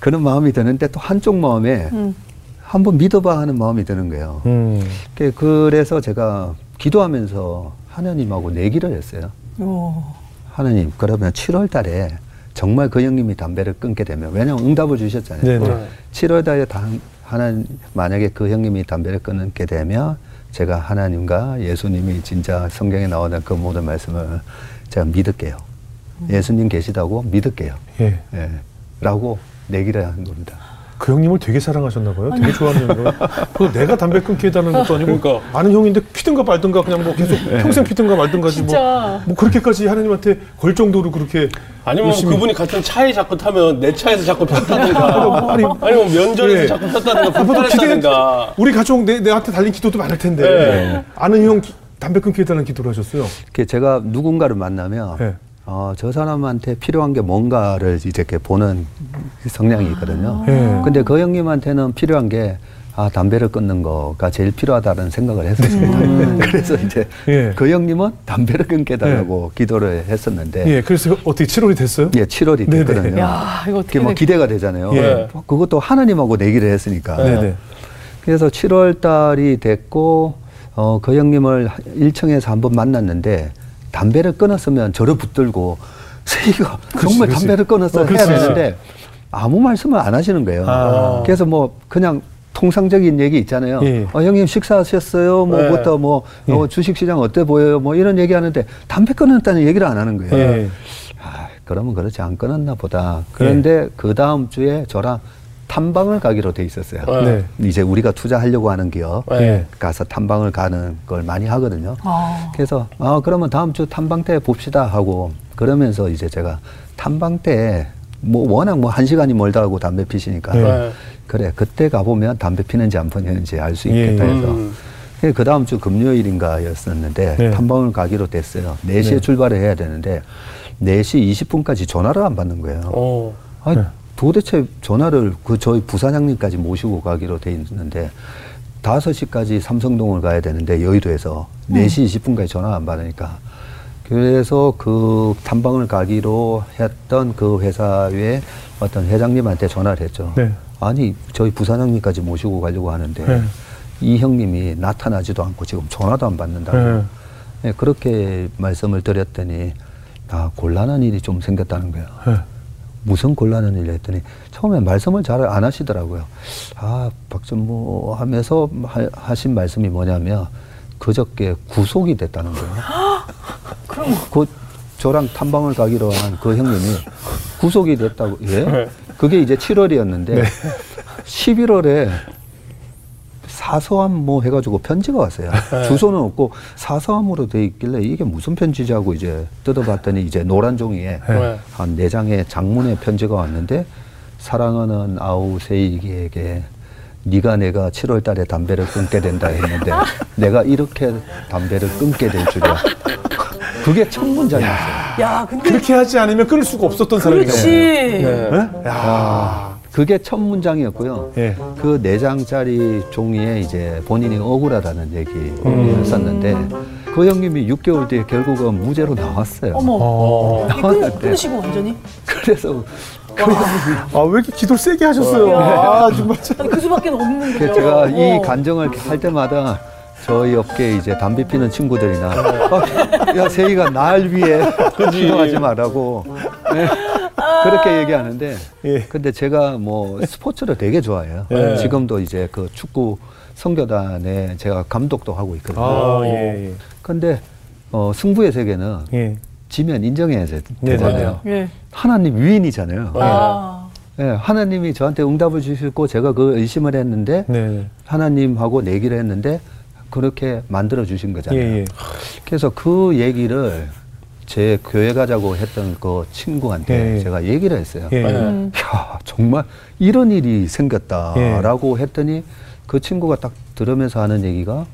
Speaker 4: 그런 마음이 드는데 또 한쪽 마음에
Speaker 2: 음.
Speaker 4: 한번 믿어봐 하는 마음이 드는 거예요.
Speaker 1: 음.
Speaker 4: 그- 그래서 제가 기도하면서 하나님하고 내기를 했어요.
Speaker 2: 오.
Speaker 4: 하나님 그러면 7월 달에 정말 그 형님이 담배를 끊게 되면 왜냐면 응답을 주셨잖아요.
Speaker 1: 네네.
Speaker 3: 네.
Speaker 4: 7월 달에 단, 하나 만약에 그 형님이 담배를 끊게 되면 제가 하나님과 예수님이 진짜 성경에 나오는 그 모든 말씀을 제가 믿을게요. 예수님 계시다고 믿을게요.
Speaker 1: 예.
Speaker 4: 예. 라고 내기를 한 겁니다.
Speaker 1: 그 형님을 되게 사랑하셨나 봐요. 되게 좋아하는. 그 내가 담배 끊게 해달라는 것도 아니고
Speaker 3: 그러니까.
Speaker 1: 아는 형인데 피든가 말든가 그냥 뭐 계속 평생 피든가 말든가지 뭐,
Speaker 2: 진짜.
Speaker 1: 뭐 그렇게까지 하나님한테 걸 정도로 그렇게
Speaker 3: 아니면
Speaker 1: 열심히-
Speaker 3: 그분이 같은 차에 자꾸 타면 내 차에서 자꾸 폈다든가
Speaker 1: 아니,
Speaker 3: 아니면 면전에서
Speaker 1: 예.
Speaker 3: 자꾸 폈다든가
Speaker 1: 앞으로
Speaker 3: 불편했다든가
Speaker 1: 우리 가족 내, 내한테 달린 기도도 많을 텐데
Speaker 3: 네.
Speaker 1: 아는 형 기- 담배 끊게 해달라는 기도를 하셨어요.
Speaker 4: 그 제가 누군가를 만나면
Speaker 1: 네.
Speaker 4: 어, 저 사람한테 필요한 게 뭔가를 이제 이렇게 보는 성향이 있거든요.
Speaker 1: 예.
Speaker 4: 근데 그 형님한테는 필요한 게 아 담배를 끊는 거가 제일 필요하다는 생각을 했었습니다. 그래서 이제
Speaker 1: 예.
Speaker 4: 그 형님은 담배를 끊게 달라고 기도를 했었는데
Speaker 1: 예, 그래서 어떻게 7월이 됐어요?
Speaker 4: 예, 7월이
Speaker 1: 네네.
Speaker 4: 됐거든요.
Speaker 2: 야, 이거 어떻게
Speaker 4: 뭐
Speaker 2: 된-
Speaker 4: 기대가 되잖아요.
Speaker 1: 예.
Speaker 4: 그것도 하나님하고 내기를 했으니까.
Speaker 1: 네네.
Speaker 4: 그래서 7월 달이 됐고 어, 그 형님을 1층에서 한번 만났는데 담배를 끊었으면 저를 붙들고 세이가 정말
Speaker 1: 그렇지.
Speaker 4: 담배를 끊었어
Speaker 1: 어,
Speaker 4: 해야. 되는데 아무 말씀을 안 하시는 거예요.
Speaker 1: 아.
Speaker 4: 그래서 뭐 그냥 통상적인 얘기 있잖아요.
Speaker 1: 예.
Speaker 4: 어, 형님 식사하셨어요?
Speaker 3: 네.
Speaker 4: 뭐부터 뭐
Speaker 1: 예.
Speaker 4: 어, 주식시장 어때 보여요? 뭐 이런 얘기하는데 담배 끊었다는 얘기를 안 하는 거예요.
Speaker 1: 예.
Speaker 4: 아, 그러면 그렇지 안 끊었나 보다. 그런데 그 다음 주에 저랑 탐방을 가기로 돼 있었어요.
Speaker 1: 네.
Speaker 4: 이제 우리가 투자하려고 하는 기업
Speaker 1: 예.
Speaker 4: 가서 탐방을 가는 걸 많이 하거든요.
Speaker 2: 아.
Speaker 4: 그래서 아 그러면 다음 주 탐방 때 봅시다 하고 그러면서 이제 제가 탐방 때 뭐 워낙 뭐 한 시간이 멀다 하고 담배 피시니까
Speaker 1: 예.
Speaker 3: 네.
Speaker 4: 그래 그때 가 보면 담배 피는지 안 피는지 알 수 있겠다
Speaker 1: 예.
Speaker 4: 해서
Speaker 3: 음.
Speaker 4: 그 다음 주 금요일인가였었는데
Speaker 1: 네.
Speaker 4: 탐방을 가기로 됐어요. 4시에
Speaker 1: 네.
Speaker 4: 출발을 해야 되는데 4시 20분까지 전화를 안 받는 거예요.
Speaker 3: 어.
Speaker 4: 아,
Speaker 1: 네.
Speaker 4: 도대체 전화를 그 저희 부사장님까지 모시고 가기로 돼 있는데 5시까지 삼성동을 가야 되는데 여의도에서 4시 20분까지 전화 안 받으니까 그래서 그 탐방을 가기로 했던 그 회사의 어떤 회장님한테 전화를 했죠.
Speaker 1: 네.
Speaker 4: 아니 저희 부사장님까지 모시고 가려고 하는데
Speaker 1: 네.
Speaker 4: 이 형님이 나타나지도 않고 지금 전화도 안 받는다고
Speaker 1: 네.
Speaker 4: 네, 그렇게 말씀을 드렸더니 아 곤란한 일이 좀 생겼다는 거예요.
Speaker 1: 예.
Speaker 4: 무슨 곤란한 일을 했더니 처음에 말씀을 잘 안 하시더라고요. 아, 박전무 하면서 하, 하신 말씀이 뭐냐면 그저께 구속이 됐다는 거예요.
Speaker 2: 그럼
Speaker 4: 그 저랑 탐방을 가기로 한 그 형님이 구속이 됐다고. 예? 그게 이제 7월이었는데 11월에 사서함 뭐 해가지고 편지가 왔어요. 주소는 없고 사서함으로 돼 있길래 이게 무슨 편지지 하고 이제 뜯어봤더니 이제 노란 종이에
Speaker 3: 네.
Speaker 4: 한네 장의 장문의 편지가 왔는데 사랑하는 아우세이기에게 네가 내가 7월 달에 담배를 끊게 된다 했는데 내가 이렇게 담배를 끊게 될 줄이야. 그게 첫 문장이었어요.
Speaker 2: 야, 근데
Speaker 1: 그렇게 하지 않으면 끊을 수가 없었던
Speaker 2: 그렇지.
Speaker 1: 사람이네요.
Speaker 3: 네.
Speaker 1: 예? 야.
Speaker 4: 그게 첫 문장이었고요.
Speaker 1: 예.
Speaker 4: 그 네 장짜리 종이에 이제 본인이 억울하다는 얘기였었는데 그 형님이 6개월 뒤에 결국은 무죄로 나왔어요.
Speaker 2: 어머.
Speaker 1: 어.
Speaker 2: 끊으시고 완전히?
Speaker 4: 그래서
Speaker 1: 아, 왜 이렇게 기도를 세게 하셨어요? 아, 정말 참.
Speaker 2: 아니, 그 수밖에 없는 거죠.
Speaker 4: 그래서 제가 이
Speaker 2: 어.
Speaker 4: 간정을 할 때마다 저희 업계 이제 담배 피는 친구들이나 아, 야 세이가 날 위해 기도하지 말라고 네, 그렇게 얘기하는데
Speaker 1: 예.
Speaker 4: 근데 제가 뭐 스포츠를 되게 좋아해요.
Speaker 1: 예.
Speaker 4: 지금도 이제 그 축구 성교단에 제가 감독도 하고 있거든요.
Speaker 1: 아, 예, 예.
Speaker 4: 근데 어, 승부의 세계는
Speaker 1: 예.
Speaker 4: 지면 인정해야 되-
Speaker 1: 네,
Speaker 4: 되잖아요.
Speaker 2: 예.
Speaker 4: 하나님 위인이잖아요.
Speaker 2: 아.
Speaker 4: 예, 하나님이 저한테 응답을 주시고 제가 그 의심을 했는데
Speaker 1: 네.
Speaker 4: 하나님하고 내기를 했는데 그렇게 만들어 주신 거잖아요.
Speaker 1: 예, 예.
Speaker 4: 그래서 그 얘기를 제 교회 가자고 했던 그 친구한테
Speaker 1: 예.
Speaker 4: 제가 얘기를 했어요.
Speaker 1: 예.
Speaker 3: 네.
Speaker 2: 음.
Speaker 4: 야, 정말 이런 일이 생겼다라고
Speaker 1: 예.
Speaker 4: 했더니 그 친구가 딱 들으면서 하는 얘기가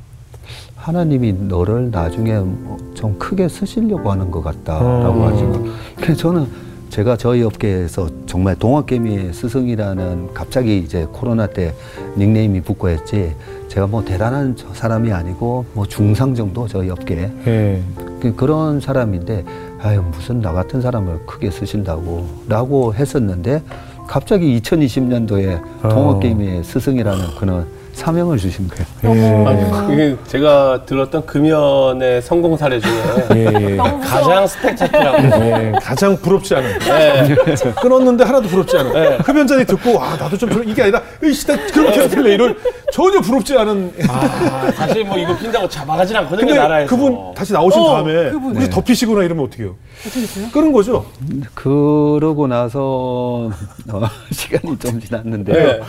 Speaker 4: 하나님이 너를 나중에 뭐좀 크게 쓰시려고 하는 것 같다라고
Speaker 1: 어.
Speaker 4: 하시고 그래서 저는 제가 저희 업계에서 정말 동학개미의 스승이라는 갑자기 이제 코로나 때 닉네임이 붙고 했지 제가 뭐 대단한 저 사람이 아니고 뭐 중상 정도 저희 업계에
Speaker 1: 예.
Speaker 4: 그- 그런 사람인데 아유 무슨 나 같은 사람을 크게 쓰신다고 라고 했었는데 갑자기 2020년도에
Speaker 1: 어.
Speaker 4: 동학개미의 스승이라는 그런 사명을 주신 거예요.
Speaker 1: 예.
Speaker 3: 아니, 이게 제가 들었던 금연의 성공 사례 중에
Speaker 1: 예, 예.
Speaker 3: 가장 스펙 잡히라고.
Speaker 1: 예, 가장 부럽지 않은.
Speaker 3: 네.
Speaker 1: 끊었는데 하나도 부럽지 않은.
Speaker 3: 네.
Speaker 1: 흡연자들이 듣고, 아, 나도 좀 저런, 이게 아니라, 으이씨, 나 그럼 계속 할래. 이런 전혀 부럽지 않은.
Speaker 3: 아, 사실 뭐 이거 핀다고 잡아가진 않거든요,
Speaker 1: 근데
Speaker 3: 나라에서.
Speaker 1: 그분 다시 나오신
Speaker 2: 어,
Speaker 1: 다음에,
Speaker 2: 그분.
Speaker 1: 우리 덮이시거나 이러면 어떻게 해요?
Speaker 2: 어떻게 됐어요?
Speaker 1: 끊은 거죠?
Speaker 4: 그러고 나서 어, 시간이 좀 지났는데
Speaker 3: 네.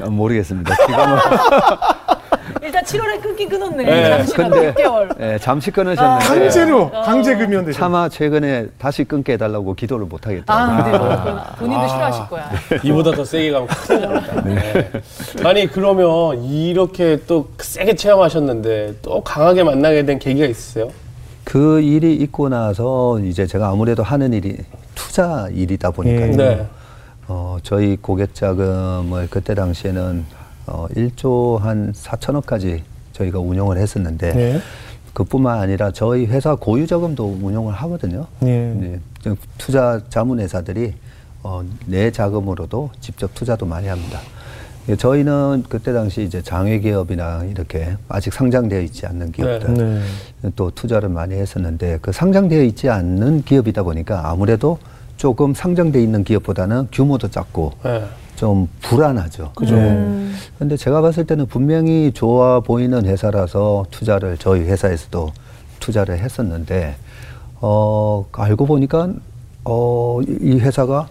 Speaker 4: 아, 모르겠습니다. 지금은
Speaker 2: 일단 7월에 끊긴 끊었네.
Speaker 3: 네.
Speaker 2: 잠시간
Speaker 4: 근데
Speaker 2: 6개월.
Speaker 4: 예, 잠시 끊으셨는데
Speaker 1: 강제로, 강제 금연 대신.
Speaker 4: 차마 최근에 다시 끊게 해달라고 기도를 못 하겠다.
Speaker 2: 아, 근데 뭐 본인도 싫어하실 거야.
Speaker 3: 이보다 더 세게 가면 큰일 납니다. 네. 아니 그러면 이렇게 또 세게 체험하셨는데 또 강하게 만나게 된 계기가 있으세요?
Speaker 4: 그 일이 있고 나서 이제 제가 아무래도 하는 일이 투자 일이다 보니까
Speaker 1: 예.
Speaker 3: 네.
Speaker 4: 어, 저희 고객 자금을 그때 당시에는 어, 1조 한 4천억까지 저희가 운용을 했었는데
Speaker 1: 네.
Speaker 4: 그뿐만 아니라 저희 회사 고유 자금도 운용을 하거든요.
Speaker 1: 네.
Speaker 4: 네, 좀 투자 자문 회사들이 어, 내 자금으로도 직접 투자도 많이 합니다. 예, 저희는 그때 당시 이제 장외 기업이나 이렇게 아직 상장되어 있지 않는 기업들
Speaker 1: 네.
Speaker 4: 또 투자를 많이 했었는데 그 상장되어 있지 않는 기업이다 보니까 아무래도 조금 상장돼 있는 기업보다는 규모도 작고
Speaker 3: 네.
Speaker 4: 좀 불안하죠.
Speaker 1: 그죠.
Speaker 2: 음.
Speaker 4: 근데 제가 봤을 때는 분명히 좋아 보이는 회사라서 투자를 저희 회사에서도 투자를 했었는데 어 알고 보니까 어이 이 회사가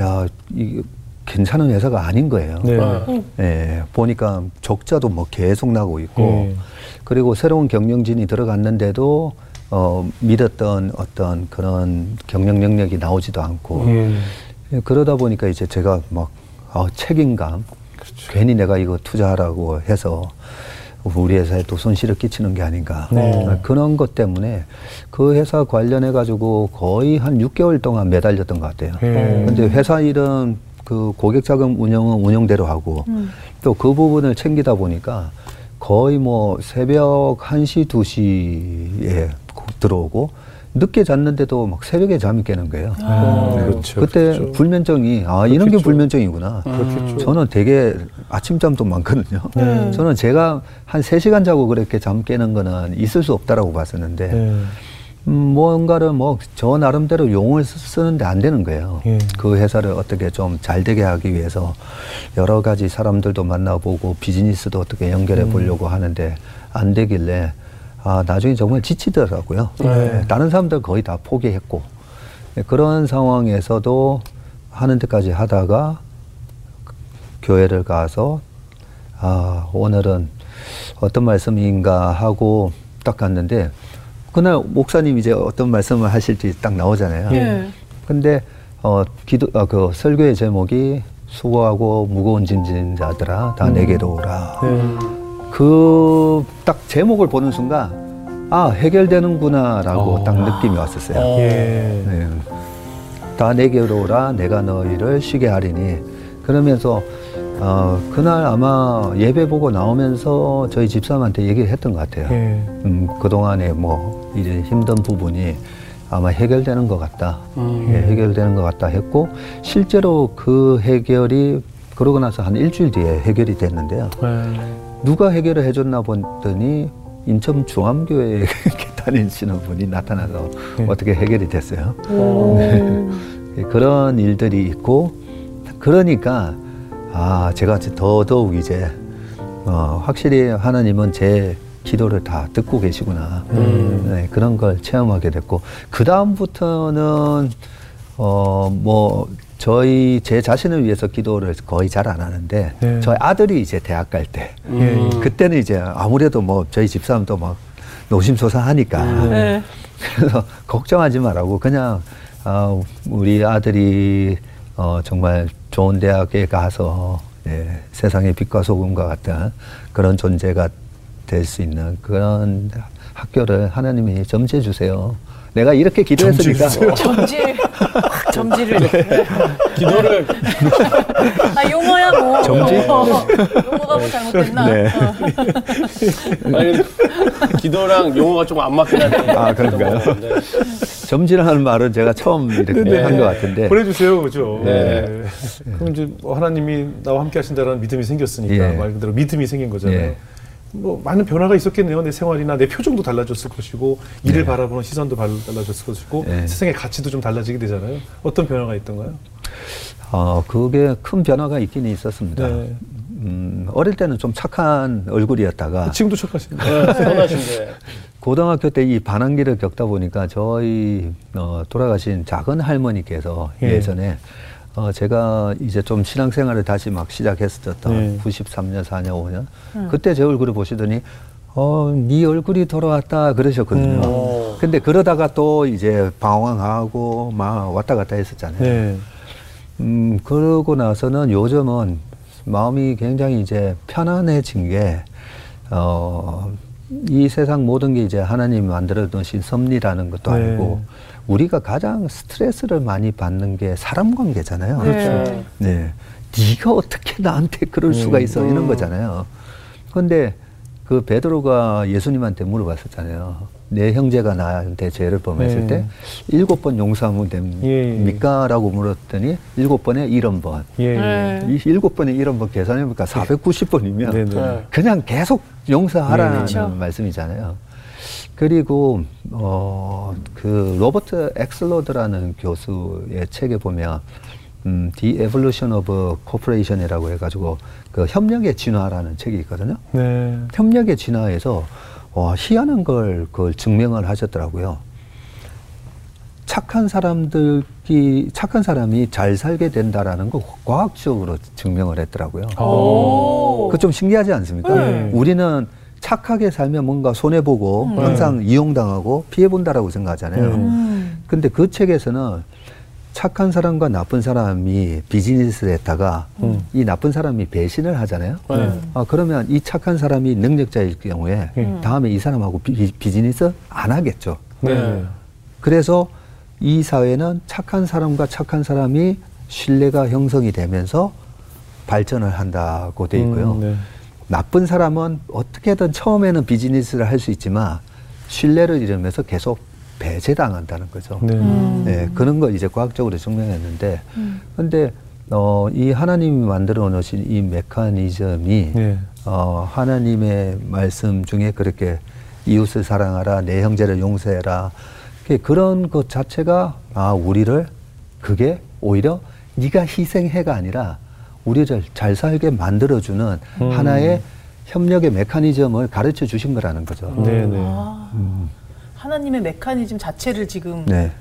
Speaker 4: 야 이 괜찮은 회사가 아닌 거예요.
Speaker 1: 네.
Speaker 3: 네.
Speaker 4: 예, 보니까 적자도 뭐 계속 나고 있고
Speaker 1: 네.
Speaker 4: 그리고 새로운 경영진이 들어갔는데도 어 믿었던 어떤 그런 경영 능력이 나오지도 않고
Speaker 1: 예.
Speaker 4: 예, 그러다 보니까 이제 제가 막 어, 책임감
Speaker 1: 그렇죠.
Speaker 4: 괜히 내가 이거 투자하라고 해서 우리 회사에 또 손실을 끼치는 게 아닌가
Speaker 1: 네.
Speaker 4: 어, 그런 것 때문에 그 회사 관련해 가지고 거의 한 6개월 동안 매달렸던 것 같아요.
Speaker 1: 네.
Speaker 4: 근데 회사 일은 그 고객 자금 운영은 운영대로 하고
Speaker 2: 음.
Speaker 4: 또그 부분을 챙기다 보니까 거의 뭐 새벽 1시, 2시에 들어오고 늦게 잤는데도 막 새벽에 잠이 깨는 거예요.
Speaker 1: 아,
Speaker 4: 네.
Speaker 1: 그렇죠.
Speaker 4: 그때
Speaker 1: 그렇죠.
Speaker 4: 불면증이 아 이런 게
Speaker 1: 그렇겠죠.
Speaker 4: 불면증이구나.
Speaker 1: 그렇겠죠.
Speaker 4: 저는 되게 아침잠도 많거든요.
Speaker 2: 네.
Speaker 4: 저는 제가 한 세시간 자고 그렇게 잠 깨는 거는 있을 수 없다라고 봤었는데
Speaker 1: 네.
Speaker 4: 음, 뭔가를 뭐 저 나름대로 용을 쓰- 쓰는데 안 되는 거예요.
Speaker 1: 예.
Speaker 4: 그 회사를 어떻게 좀 잘 되게 하기 위해서 여러 가지 사람들도 만나보고 비즈니스도 어떻게 연결해
Speaker 1: 음.
Speaker 4: 보려고 하는데 안 되길래 아 나중에 정말 지치더라고요.
Speaker 1: 네.
Speaker 4: 네, 다른 사람들 거의 다 포기했고 네, 그런 상황에서도 하는 데까지 하다가 교회를 가서 아 오늘은 어떤 말씀인가 하고 딱 갔는데 그날 목사님 이제 어떤 말씀을 하실지 딱 나오잖아요.
Speaker 2: 예.
Speaker 4: 근데 어 기도 어, 그 설교의 제목이 수고하고 무거운 짐진 자들아 다 내게로 오라.
Speaker 1: 네.
Speaker 4: 그 딱 제목을 보는 순간 아 해결되는구나라고
Speaker 3: 어.
Speaker 4: 딱 느낌이 왔었어요.
Speaker 3: 어.
Speaker 1: 예.
Speaker 4: 네. 다 내게로 오라 내가 너희를 쉬게 하리니 그러면서 어, 그날 아마 예배 보고 나오면서 저희 집사람한테 얘기를 했던 것 같아요.
Speaker 1: 예.
Speaker 4: 음, 그동안에 뭐 이제 힘든 부분이 아마 해결되는 것 같다.
Speaker 3: 음.
Speaker 4: 예, 해결되는 것 같다 했고 실제로 그 해결이 그러고 나서 한 일주일 뒤에 해결이 됐는데요.
Speaker 1: 네.
Speaker 4: 누가 해결을 해줬나 보더니 인천 중암교회에 이렇게 다니시는 분이 나타나서
Speaker 1: 네.
Speaker 4: 어떻게 해결이 됐어요.
Speaker 2: 오.
Speaker 4: 예, 그런 일들이 있고 그러니까 아 제가 이제 더더욱 이제 어, 확실히 하나님은 제 기도를 다 듣고 계시구나
Speaker 1: 음.
Speaker 4: 네, 그런 걸 체험하게 됐고 그 다음부터는 어 뭐 저희 제 자신을 위해서 기도를 거의 잘 안 하는데
Speaker 1: 네.
Speaker 4: 저희 아들이 이제 대학 갈때
Speaker 1: 예.
Speaker 4: 그때는 이제 아무래도 뭐 저희 집사람도 막 노심초사하니까
Speaker 2: 네.
Speaker 4: 그래서 걱정하지 말라고 그냥 아, 우리 아들이 어, 정말 좋은 대학에 가서 예, 세상의 빛과 소금과 같은 그런 존재가 될 수 있는 그런 학교를 하나님이 점지해 주세요. 내가 이렇게 기도했으니까
Speaker 2: 점질, 확 점질을.
Speaker 3: 기도를
Speaker 2: 아, 용어야 뭐.
Speaker 4: 점질?
Speaker 2: 어, 용어가 뭐 잘못됐나?
Speaker 4: 네.
Speaker 2: 어.
Speaker 3: 아니, 기도랑 용어가 조금 안 맞긴 하네.
Speaker 4: 아, 그런가요?
Speaker 3: 네.
Speaker 4: 점지라는 말은 제가 처음 이렇게
Speaker 3: 네.
Speaker 4: 한것 같은데
Speaker 1: 보내주세요, 그죠?
Speaker 3: 네.
Speaker 1: 네. 그럼 이제 뭐 하나님이 나와 함께 하신다는 믿음이 생겼으니까
Speaker 4: 예.
Speaker 1: 말 그대로 믿음이 생긴 거잖아요.
Speaker 4: 예.
Speaker 1: 뭐 많은 변화가 있었겠네요. 내 생활이나 내 표정도 달라졌을 것이고 일을
Speaker 4: 네.
Speaker 1: 바라보는 시선도 발- 달라졌을 것이고
Speaker 4: 예.
Speaker 1: 세상의 가치도 좀 달라지게 되잖아요. 어떤 변화가 있던가요?
Speaker 4: 어, 그게 큰 변화가 있긴 있었습니다.
Speaker 1: 네.
Speaker 4: 음, 어릴 때는 좀 착한 얼굴이었다가
Speaker 1: 지금도 착하신데.
Speaker 3: 네, 선하신데.
Speaker 4: 고등학교 때 이 반항기를 겪다 보니까 저희 어, 돌아가신 작은 할머니께서
Speaker 1: 예.
Speaker 4: 예. 전에 어, 제가 이제 좀 신앙생활을 다시 막 시작했었던
Speaker 1: 네.
Speaker 4: 93년, 4년, 5년 그때 제 얼굴을 보시더니 어, 네 얼굴이 돌아왔다 그러셨거든요.
Speaker 1: 음.
Speaker 3: 어.
Speaker 4: 근데 그러다가 또 이제 방황하고 막 왔다 갔다 했었잖아요.
Speaker 1: 네.
Speaker 4: 음, 그러고 나서는 요즘은 마음이 굉장히 이제 편안해진 게, 어, 이 세상 모든 게 이제 하나님이 만들어 놓으신 섭리라는 것도
Speaker 1: 네.
Speaker 4: 알고, 우리가 가장 스트레스를 많이 받는 게 사람 관계잖아요.
Speaker 2: 그렇죠.
Speaker 4: 네. 네가 어떻게 나한테 그럴 수가 있어 이런 거잖아요. 그런데 그 베드로가 예수님한테 물어봤었잖아요. 내 형제가 나한테 죄를 범했을
Speaker 1: 네.
Speaker 4: 때 일곱 번 용서하면
Speaker 1: 예.
Speaker 4: 됩니까?라고 물었더니 일곱 번에 일흔 번.
Speaker 1: 예.
Speaker 2: 네.
Speaker 4: 이 일곱 번에 일흔 번 계산해보니까 490번이면
Speaker 1: 네, 네.
Speaker 3: 네.
Speaker 4: 그냥 계속 용서하라는
Speaker 2: 네, 그렇죠.
Speaker 4: 말씀이잖아요. 그리고 어그 로버트 엑슬로드라는 교수의 책에 보면 음, The Evolution of Cooperation이라고 해가지고 그 협력의 진화라는 책이 있거든요.
Speaker 1: 네.
Speaker 4: 협력의 진화에서 어, 희한한 걸 그걸 증명을 하셨더라고요. 착한 사람들이 착한 사람이 잘 살게 된다라는 거 과학적으로 증명을 했더라고요.
Speaker 2: 오.
Speaker 4: 그좀 신기하지 않습니까?
Speaker 2: 네.
Speaker 4: 우리는 착하게 살면 뭔가 손해 보고
Speaker 2: 음.
Speaker 4: 항상 이용당하고 피해 본다라고 생각하잖아요.
Speaker 2: 음.
Speaker 4: 근데 그 책에서는 착한 사람과 나쁜 사람이 비즈니스를 했다가
Speaker 1: 음.
Speaker 4: 이 나쁜 사람이 배신을 하잖아요.
Speaker 3: 네.
Speaker 4: 아, 그러면 이 착한 사람이 능력자일 경우에
Speaker 1: 음.
Speaker 4: 다음에 이 사람하고 비, 비즈니스 안 하겠죠.
Speaker 1: 네.
Speaker 4: 그래서 이 사회는 착한 사람과 착한 사람이 신뢰가 형성이 되면서 발전을 한다고 돼 있고요.
Speaker 1: 음, 네.
Speaker 4: 나쁜 사람은 어떻게든 처음에는 비즈니스를 할 수 있지만 신뢰를 잃으면서 계속 배제당한다는 거죠.
Speaker 1: 네.
Speaker 2: 음.
Speaker 4: 네, 그런 걸 이제 과학적으로 증명했는데,
Speaker 2: 음.
Speaker 4: 근데 어, 이 하나님이 만들어 놓으신 이 메커니즘이
Speaker 1: 네.
Speaker 4: 어, 하나님의 말씀 중에 그렇게 이웃을 사랑하라, 내 형제를 용서해라. 그게 그런 것 자체가 아 우리를 그게 오히려 네가 희생해가 아니라 우리를 잘 살게 만들어주는
Speaker 1: 음.
Speaker 4: 하나의 협력의 메커니즘을 가르쳐 주신 거라는 거죠.
Speaker 1: 네, 네.
Speaker 2: 아,
Speaker 4: 음,
Speaker 2: 하나님의 메커니즘 자체를 지금
Speaker 4: 네.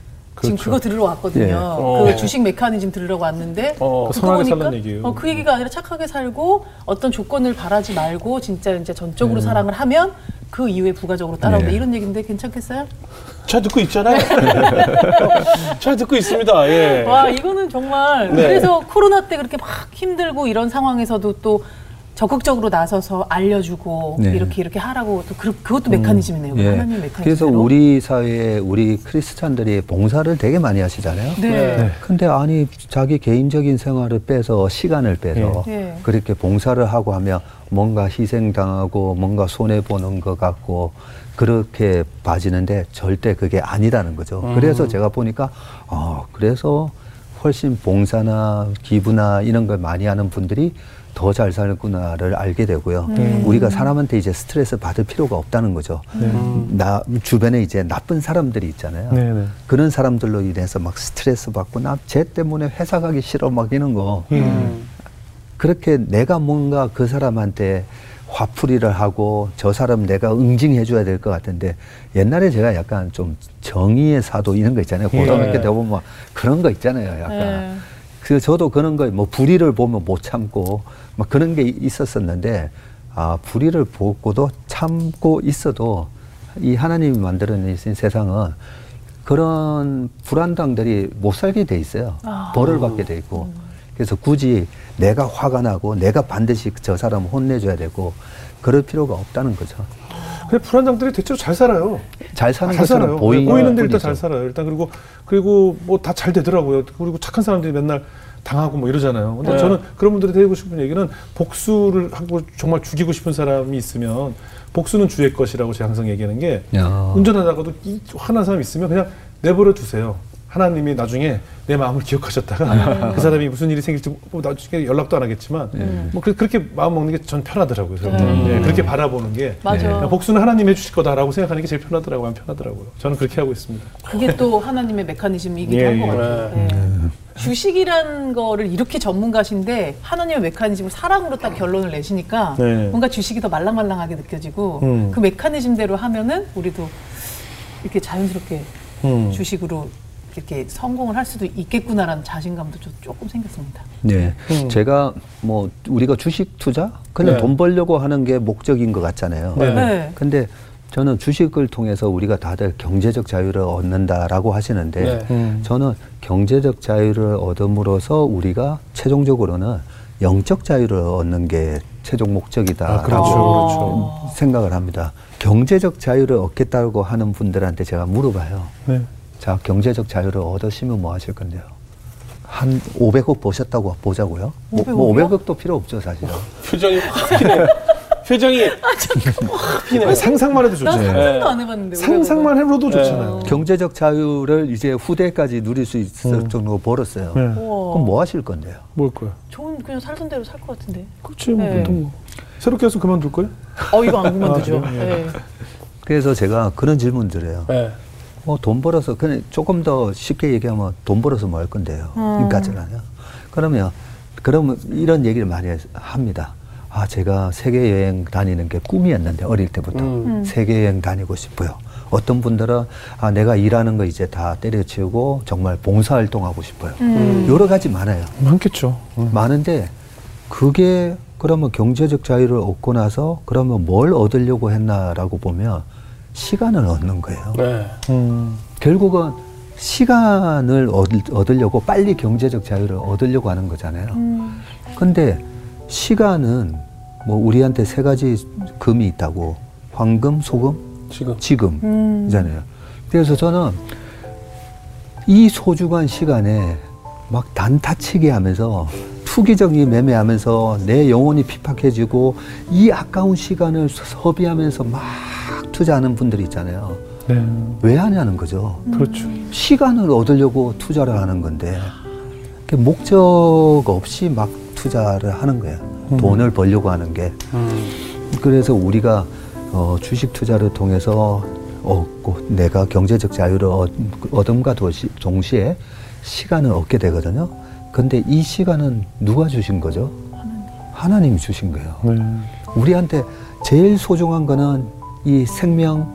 Speaker 2: 지금
Speaker 1: 그렇죠.
Speaker 2: 그거 들으러 왔거든요.
Speaker 4: 예.
Speaker 3: 어.
Speaker 2: 그 주식 메커니즘 들으러 왔는데
Speaker 3: 어.
Speaker 2: 듣고
Speaker 1: 선하게
Speaker 2: 보니까
Speaker 1: 살라는 얘기예요.
Speaker 2: 어, 그 얘기가 아니라 착하게 살고 어떤 조건을 바라지 말고 진짜 이제 전적으로 사랑을 하면 그 이후에 부가적으로 따라온다
Speaker 4: 네.
Speaker 2: 이런 얘기인데 괜찮겠어요?
Speaker 3: 잘 듣고 있잖아요. 잘 듣고 있습니다. 예.
Speaker 2: 와 이거는 정말
Speaker 3: 네.
Speaker 2: 그래서 코로나 때 그렇게 막 힘들고 이런 상황에서도 또 적극적으로 나서서 알려주고
Speaker 4: 네.
Speaker 2: 이렇게 이렇게 하라고 또 그, 그것도 메커니즘이네요.
Speaker 4: 예.
Speaker 2: 하나님 메커니즘.
Speaker 4: 그래서 우리 사회에 우리 크리스찬들이 봉사를 되게 많이 하시잖아요.
Speaker 2: 네.
Speaker 1: 네.
Speaker 4: 근데 아니 자기 개인적인 생활을 빼서 시간을 빼서
Speaker 2: 예.
Speaker 4: 그렇게 봉사를 하고 하면 뭔가 희생당하고 뭔가 손해 보는 것 같고 그렇게 봐지는데 절대 그게 아니라는 거죠. 그래서 제가 보니까 아 그래서 훨씬 봉사나 기부나 이런 걸 많이 하는 분들이 더 잘 살구나를 알게 되고요.
Speaker 2: 음.
Speaker 4: 우리가 사람한테 이제 스트레스 받을 필요가 없다는 거죠. 나 주변에 이제 나쁜 사람들이 있잖아요.
Speaker 1: 네, 네.
Speaker 4: 그런 사람들로 인해서 막 스트레스 받고 나 쟤 때문에 회사 가기 싫어 막 이런 거
Speaker 3: 음.
Speaker 4: 그렇게 내가 뭔가 그 사람한테 화풀이를 하고 저 사람 내가 응징해 줘야 될 것 같은데 옛날에 제가 약간 좀 정의의 사도 이런 거 있잖아요 고등학교
Speaker 3: 예.
Speaker 4: 때 보면 막 그런 거 있잖아요 약간
Speaker 2: 네.
Speaker 4: 그래서 저도 그런 거 뭐 불의를 보면 못 참고 막 그런 게 있었었는데 아 불의를 보고도 참고 있어도 이 하나님이 만들어내신 세상은 그런 불안당들이 못 살게 돼 있어요.
Speaker 2: 아.
Speaker 4: 벌을 받게 돼 있고. 그래서 굳이 내가 화가 나고 내가 반드시 저 사람을 혼내줘야 되고 그럴 필요가 없다는 거죠.
Speaker 1: 근데 불안당들이 대체로 잘 살아요.
Speaker 4: 잘 사는
Speaker 1: 잘 살아요.
Speaker 4: 보이는
Speaker 1: 보이는데 일단. 잘 살아요. 일단 그리고 그리고 뭐 다 잘 되더라고요. 그리고 착한 사람들이 맨날 당하고 뭐 이러잖아요. 근데
Speaker 3: 네.
Speaker 1: 저는 그런 분들이 드리고 싶은 얘기는 복수를 하고 정말 죽이고 싶은 사람이 있으면 복수는 주의 것이라고 제가 항상 얘기하는 게
Speaker 4: 야.
Speaker 1: 운전하다가도 이 화난 사람 있으면 그냥 내버려 두세요. 하나님이 나중에 내 마음을 기억하셨다가 그 사람이 무슨 일이 생길지 뭐 나중에 연락도 안 하겠지만 뭐 그, 렇게 마음 먹는 게 전 편하더라고요.
Speaker 2: 음.
Speaker 1: 네, 그렇게 바라보는 게
Speaker 2: 맞아.
Speaker 1: 복수는 하나님 해주실 거다라고 생각하는 게 제일 편하더라고요. 안 편하더라고요. 저는 그렇게 하고 있습니다.
Speaker 2: 그게 또 하나님의 메커니즘이기도
Speaker 1: 예,
Speaker 2: 한것
Speaker 1: 예.
Speaker 2: 같아요.
Speaker 3: 네.
Speaker 2: 네. 주식이란 거를 이렇게 전문가신데 하나님의 메커니즘을 사랑으로 딱 결론을 내시니까
Speaker 1: 네.
Speaker 2: 뭔가 주식이 더 말랑말랑하게 느껴지고
Speaker 1: 음.
Speaker 2: 그 메커니즘대로 하면은 우리도 이렇게 자연스럽게
Speaker 1: 음.
Speaker 2: 주식으로 이렇게 성공을 할 수도 있겠구나라는 자신감도 좀 조금 생겼습니다.
Speaker 4: 네.
Speaker 1: 음.
Speaker 4: 제가 뭐 우리가 주식 투자 그냥
Speaker 3: 네.
Speaker 4: 돈 벌려고 하는 게 목적인 것 같잖아요.
Speaker 1: 네.
Speaker 2: 네.
Speaker 4: 근데 저는 주식을 통해서 우리가 다들 경제적 자유를 얻는다라고 하시는데
Speaker 3: 네.
Speaker 1: 음.
Speaker 4: 저는 경제적 자유를 얻음으로써 우리가 최종적으로는 영적 자유를 얻는 게 최종 목적이다라고
Speaker 1: 아, 그렇죠,
Speaker 2: 그렇죠.
Speaker 4: 생각을 합니다. 경제적 자유를 얻겠다고 하는 분들한테 제가 물어봐요.
Speaker 1: 네.
Speaker 4: 자, 경제적 자유를 얻으시면 뭐 하실 건데요? 한 500억 보셨다고 보자고요. 뭐,
Speaker 2: 500억 이요?
Speaker 4: 뭐 500억도 필요 없죠, 사실은.
Speaker 3: 표정이 확 피네. 표정이 확 피네.
Speaker 1: 아니, 상상만 해도 좋죠.
Speaker 2: 난
Speaker 3: 네.
Speaker 2: 상상도 안 해봤는데.
Speaker 1: 상상만 해도 좋잖아요.
Speaker 4: 경제적 자유를 이제 후대까지 누릴 수 있을
Speaker 1: 음.
Speaker 4: 정도로 벌었어요.
Speaker 1: 네.
Speaker 4: 그럼 뭐 하실 건데요?
Speaker 1: 뭘 거야?
Speaker 2: 저는 그냥 살던 대로 살 것 같은데.
Speaker 1: 그렇지, 뭐,
Speaker 2: 네.
Speaker 1: 보통 뭐. 새롭게 해서 그만둘 거예요?
Speaker 2: 어 이거 안 그만두죠.
Speaker 1: 아?
Speaker 2: 네.
Speaker 4: 그래서 제가 그런 질문 드려요.
Speaker 3: 네.
Speaker 4: 뭐돈 벌어서 그냥 조금 더 쉽게 얘기하면 돈 벌어서 뭐 할 건데요.
Speaker 2: 음.
Speaker 4: 그러니까잖아요. 그러면 그러면 이런 얘기를 많이 합니다. 아 제가 세계 여행 다니는 게 꿈이었는데 어릴 때부터
Speaker 3: 음.
Speaker 4: 세계 여행 다니고 싶어요. 어떤 분들은 아 내가 일하는 거 이제 다 때려치우고 정말 봉사 활동하고 싶어요.
Speaker 2: 음.
Speaker 4: 여러 가지 많아요.
Speaker 1: 많겠죠.
Speaker 4: 많은데 그게 그러면 경제적 자유를 얻고 나서 그러면 뭘 얻으려고 했나라고 보면 시간을 얻는 거예요.
Speaker 3: 네.
Speaker 1: 음.
Speaker 4: 결국은 시간을 얻을, 얻 으려고 빨리 경제적 자유를 얻으려고 하는 거잖아요.
Speaker 2: 음.
Speaker 4: 근데 시간은 뭐 우리한테 세 가지 금이 있다고 황금, 소금,
Speaker 3: 지금.
Speaker 4: 지금이잖아요.
Speaker 2: 음.
Speaker 4: 그래서 저는 이 소중한 시간에 막 단타치기 하면서 투기적인 매매하면서 내 영혼이 핍박해지고 이 아까운 시간을 소비하면서 막 투자하는 분들이 있잖아요.
Speaker 1: 네.
Speaker 4: 왜 하냐는 거죠.
Speaker 1: 그렇죠.
Speaker 4: 시간을 얻으려고 투자를 하는 건데 그 목적 없이 막 투자를 하는 거예요.
Speaker 1: 음.
Speaker 4: 돈을 벌려고 하는 게.
Speaker 3: 음.
Speaker 4: 그래서 우리가 어, 주식 투자를 통해서 얻고 내가 경제적 자유를 얻, 얻음과 도시, 동시에 시간을 얻게 되거든요. 근데 이 시간은 누가 주신 거죠? 하나님 이 주신 거예요.
Speaker 1: 네.
Speaker 4: 우리한테 제일 소중한 거는 이 생명,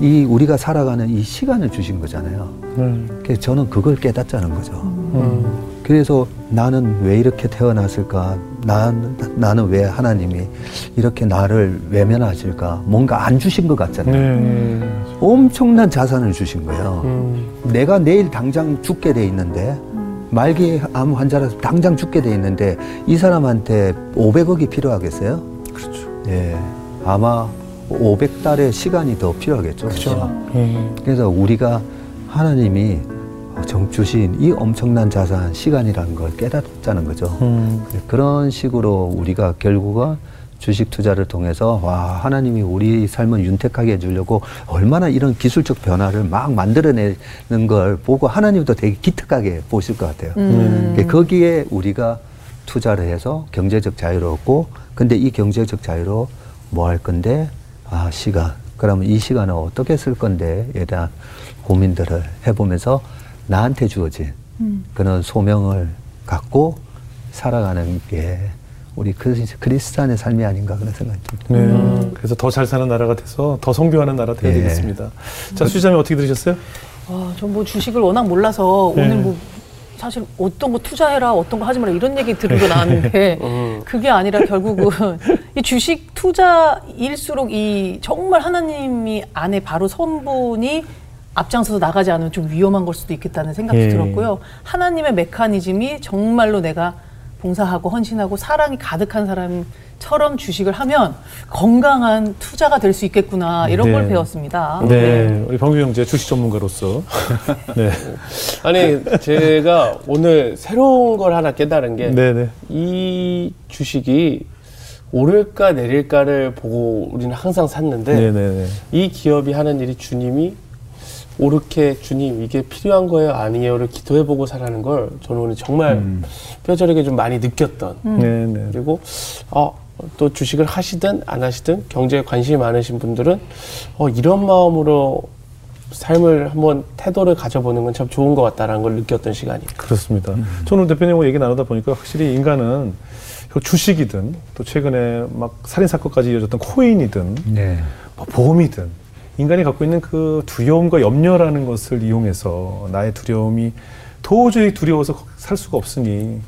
Speaker 4: 이 우리가 살아가는 이 시간을 주신 거잖아요.
Speaker 1: 네.
Speaker 4: 그래서 저는 그걸 깨닫자는 거죠.
Speaker 1: 음.
Speaker 4: 그래서 나는 왜 이렇게 태어났을까? 난, 나는 왜 하나님이 이렇게 나를 외면하실까? 뭔가 안 주신 것 같잖아요.
Speaker 1: 네.
Speaker 4: 엄청난 자산을 주신 거예요.
Speaker 3: 음.
Speaker 4: 내가 내일 당장 죽게 돼 있는데, 말기 암 환자라서 당장 죽게 돼 있는데, 이 사람한테 500억이 필요하겠어요?
Speaker 1: 그렇죠.
Speaker 4: 예. 아마 500달의 시간이 더 필요하겠죠.
Speaker 1: 그렇죠. 예.
Speaker 4: 그래서 우리가 하나님이 정 주신 이 엄청난 자산 시간이라는 걸 깨닫자는 거죠.
Speaker 1: 음.
Speaker 4: 그런 식으로 우리가 결국은 주식 투자를 통해서 와 하나님이 우리 삶을 윤택하게 해주려고 얼마나 이런 기술적 변화를 막 만들어내는 걸 보고 하나님도 되게 기특하게 보실 것 같아요.
Speaker 2: 음.
Speaker 4: 그 거기에 우리가 투자를 해서 경제적 자유를 얻고 근데 이 경제적 자유로 뭐 할 건데 아 시간 그러면 이 시간을 어떻게 쓸 건데에 대한 고민들을 해보면서 나한테 주어진
Speaker 2: 음.
Speaker 4: 그런 소명을 갖고 살아가는 게 우리 크리스- 크리스찬의 삶이 아닌가 그런 생각이 듭니다.
Speaker 1: 네. 그래서 더 잘 사는 나라가 돼서 더 성교하는 나라 돼야
Speaker 4: 예.
Speaker 1: 되겠습니다. 자, 수지자님 어떻게 들으셨어요?
Speaker 2: 아, 전 뭐 주식을 워낙 몰라서
Speaker 1: 네.
Speaker 2: 오늘 뭐 사실 어떤 거 투자해라, 어떤 거 하지 마라 이런 얘기 들으고 나왔는데
Speaker 3: 음.
Speaker 2: 그게 아니라 결국은 이 주식 투자일수록 이 정말 하나님이 안에 바로 선분이 앞장서서 나가지 않으면 좀 위험한 걸 수도 있겠다는 생각도
Speaker 1: 예.
Speaker 2: 들었고요. 하나님의 메커니즘이 정말로 내가 봉사하고 헌신하고 사랑이 가득한 사람 처럼 주식을 하면 건강한 투자가 될 수 있겠구나 이런
Speaker 1: 네.
Speaker 2: 걸 배웠습니다.
Speaker 1: 네. 우리 방규 형제 주식 전문가로서. 네.
Speaker 3: 아니 제가 오늘 새로운 걸 하나 깨달은 게이
Speaker 1: 네네.
Speaker 3: 주식이 오를까 내릴까를 보고 우리는 항상 샀는데
Speaker 1: 네네네.
Speaker 3: 이 기업이 하는 일이 주님이 오르게 주님 이게 필요한 거예요 아니에요를 기도해보고 살라는 걸 저는 오늘 정말 뼈저리게 좀 많이 느꼈던
Speaker 1: 네네.
Speaker 3: 그리고 어, 또 주식을 하시든 안 하시든 경제에 관심이 많으신 분들은 어, 이런 마음으로 삶을 한번 태도를 가져보는 건 참 좋은 것 같다라는 걸 느꼈던 시간이에요.
Speaker 1: 그렇습니다. 저는 대표님하고 얘기 나누다 보니까 확실히 인간은 그 주식이든 또 최근에 막 살인 사건까지 이어졌던 코인이든
Speaker 4: 네.
Speaker 1: 뭐 보험이든 인간이 갖고 있는 그 두려움과 염려라는 것을 이용해서 나의 두려움이 도저히 두려워서 살 수가 없으니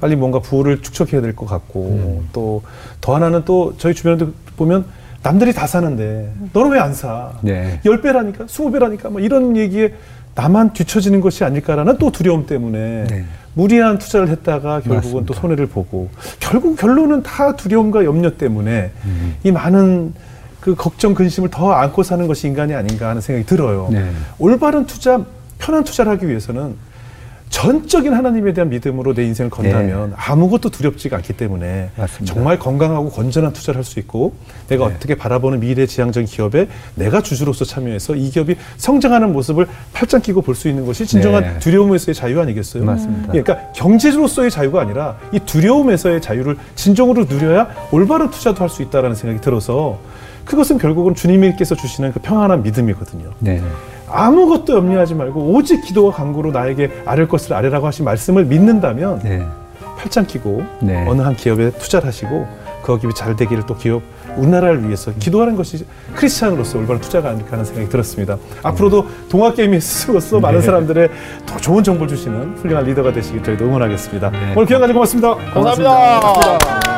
Speaker 1: 빨리 뭔가 부를 축적해야 될 것 같고 또더 하나는 또 저희 주변에도 보면 남들이 다 사는데 너는 왜 안 사?
Speaker 4: 네.
Speaker 1: 열 배라니까, 스무 배라니까, 뭐 이런 얘기에 나만 뒤처지는 것이 아닐까라는 또 두려움 때문에
Speaker 4: 네.
Speaker 1: 무리한 투자를 했다가 결국은
Speaker 4: 맞습니다.
Speaker 1: 또 손해를 보고 결국 결론은 다 두려움과 염려 때문에 이 많은 그 걱정 근심을 더 안고 사는 것이 인간이 아닌가 하는 생각이 들어요.
Speaker 4: 네.
Speaker 1: 올바른 투자, 편한 투자를 하기 위해서는 전적인 하나님에 대한 믿음으로 내 인생을 건다면 아무것도 두렵지가 않기 때문에
Speaker 4: 맞습니다.
Speaker 1: 정말 건강하고 건전한 투자를 할 수 있고 내가 어떻게 바라보는 미래 지향적인 기업에 내가 주주로서 참여해서 이 기업이 성장하는 모습을 팔짱 끼고 볼 수 있는 것이 진정한
Speaker 4: 네.
Speaker 1: 두려움에서의 자유 아니겠어요?
Speaker 4: 맞습니다.
Speaker 1: 그러니까 경제로서의 자유가 아니라 이 두려움에서의 자유를 진정으로 누려야 올바른 투자도 할 수 있다라는 생각이 들어서 그것은 결국은 주님께서 주시는 그 평안한 믿음이거든요.
Speaker 4: 네.
Speaker 1: 아무것도 염려하지 말고 오직 기도와 간구로 나에게 아를 것을 아래라고 하신 말씀을 믿는다면
Speaker 4: 네.
Speaker 1: 팔짱 끼고
Speaker 4: 네.
Speaker 1: 어느 한 기업에 투자를 하시고 그 기업이 잘 되기를 또 기업 우리나라를 위해서 기도하는 것이 크리스찬으로서 올바른 투자가 아닐까 하는 생각이 들었습니다. 앞으로도 동학개미 스스로서 많은 사람들의 더 좋은 정보를 주시는 훌륭한 리더가 되시길 저희도 응원하겠습니다. 오늘 귀한 가지 고맙습니다.
Speaker 3: 감사합니다.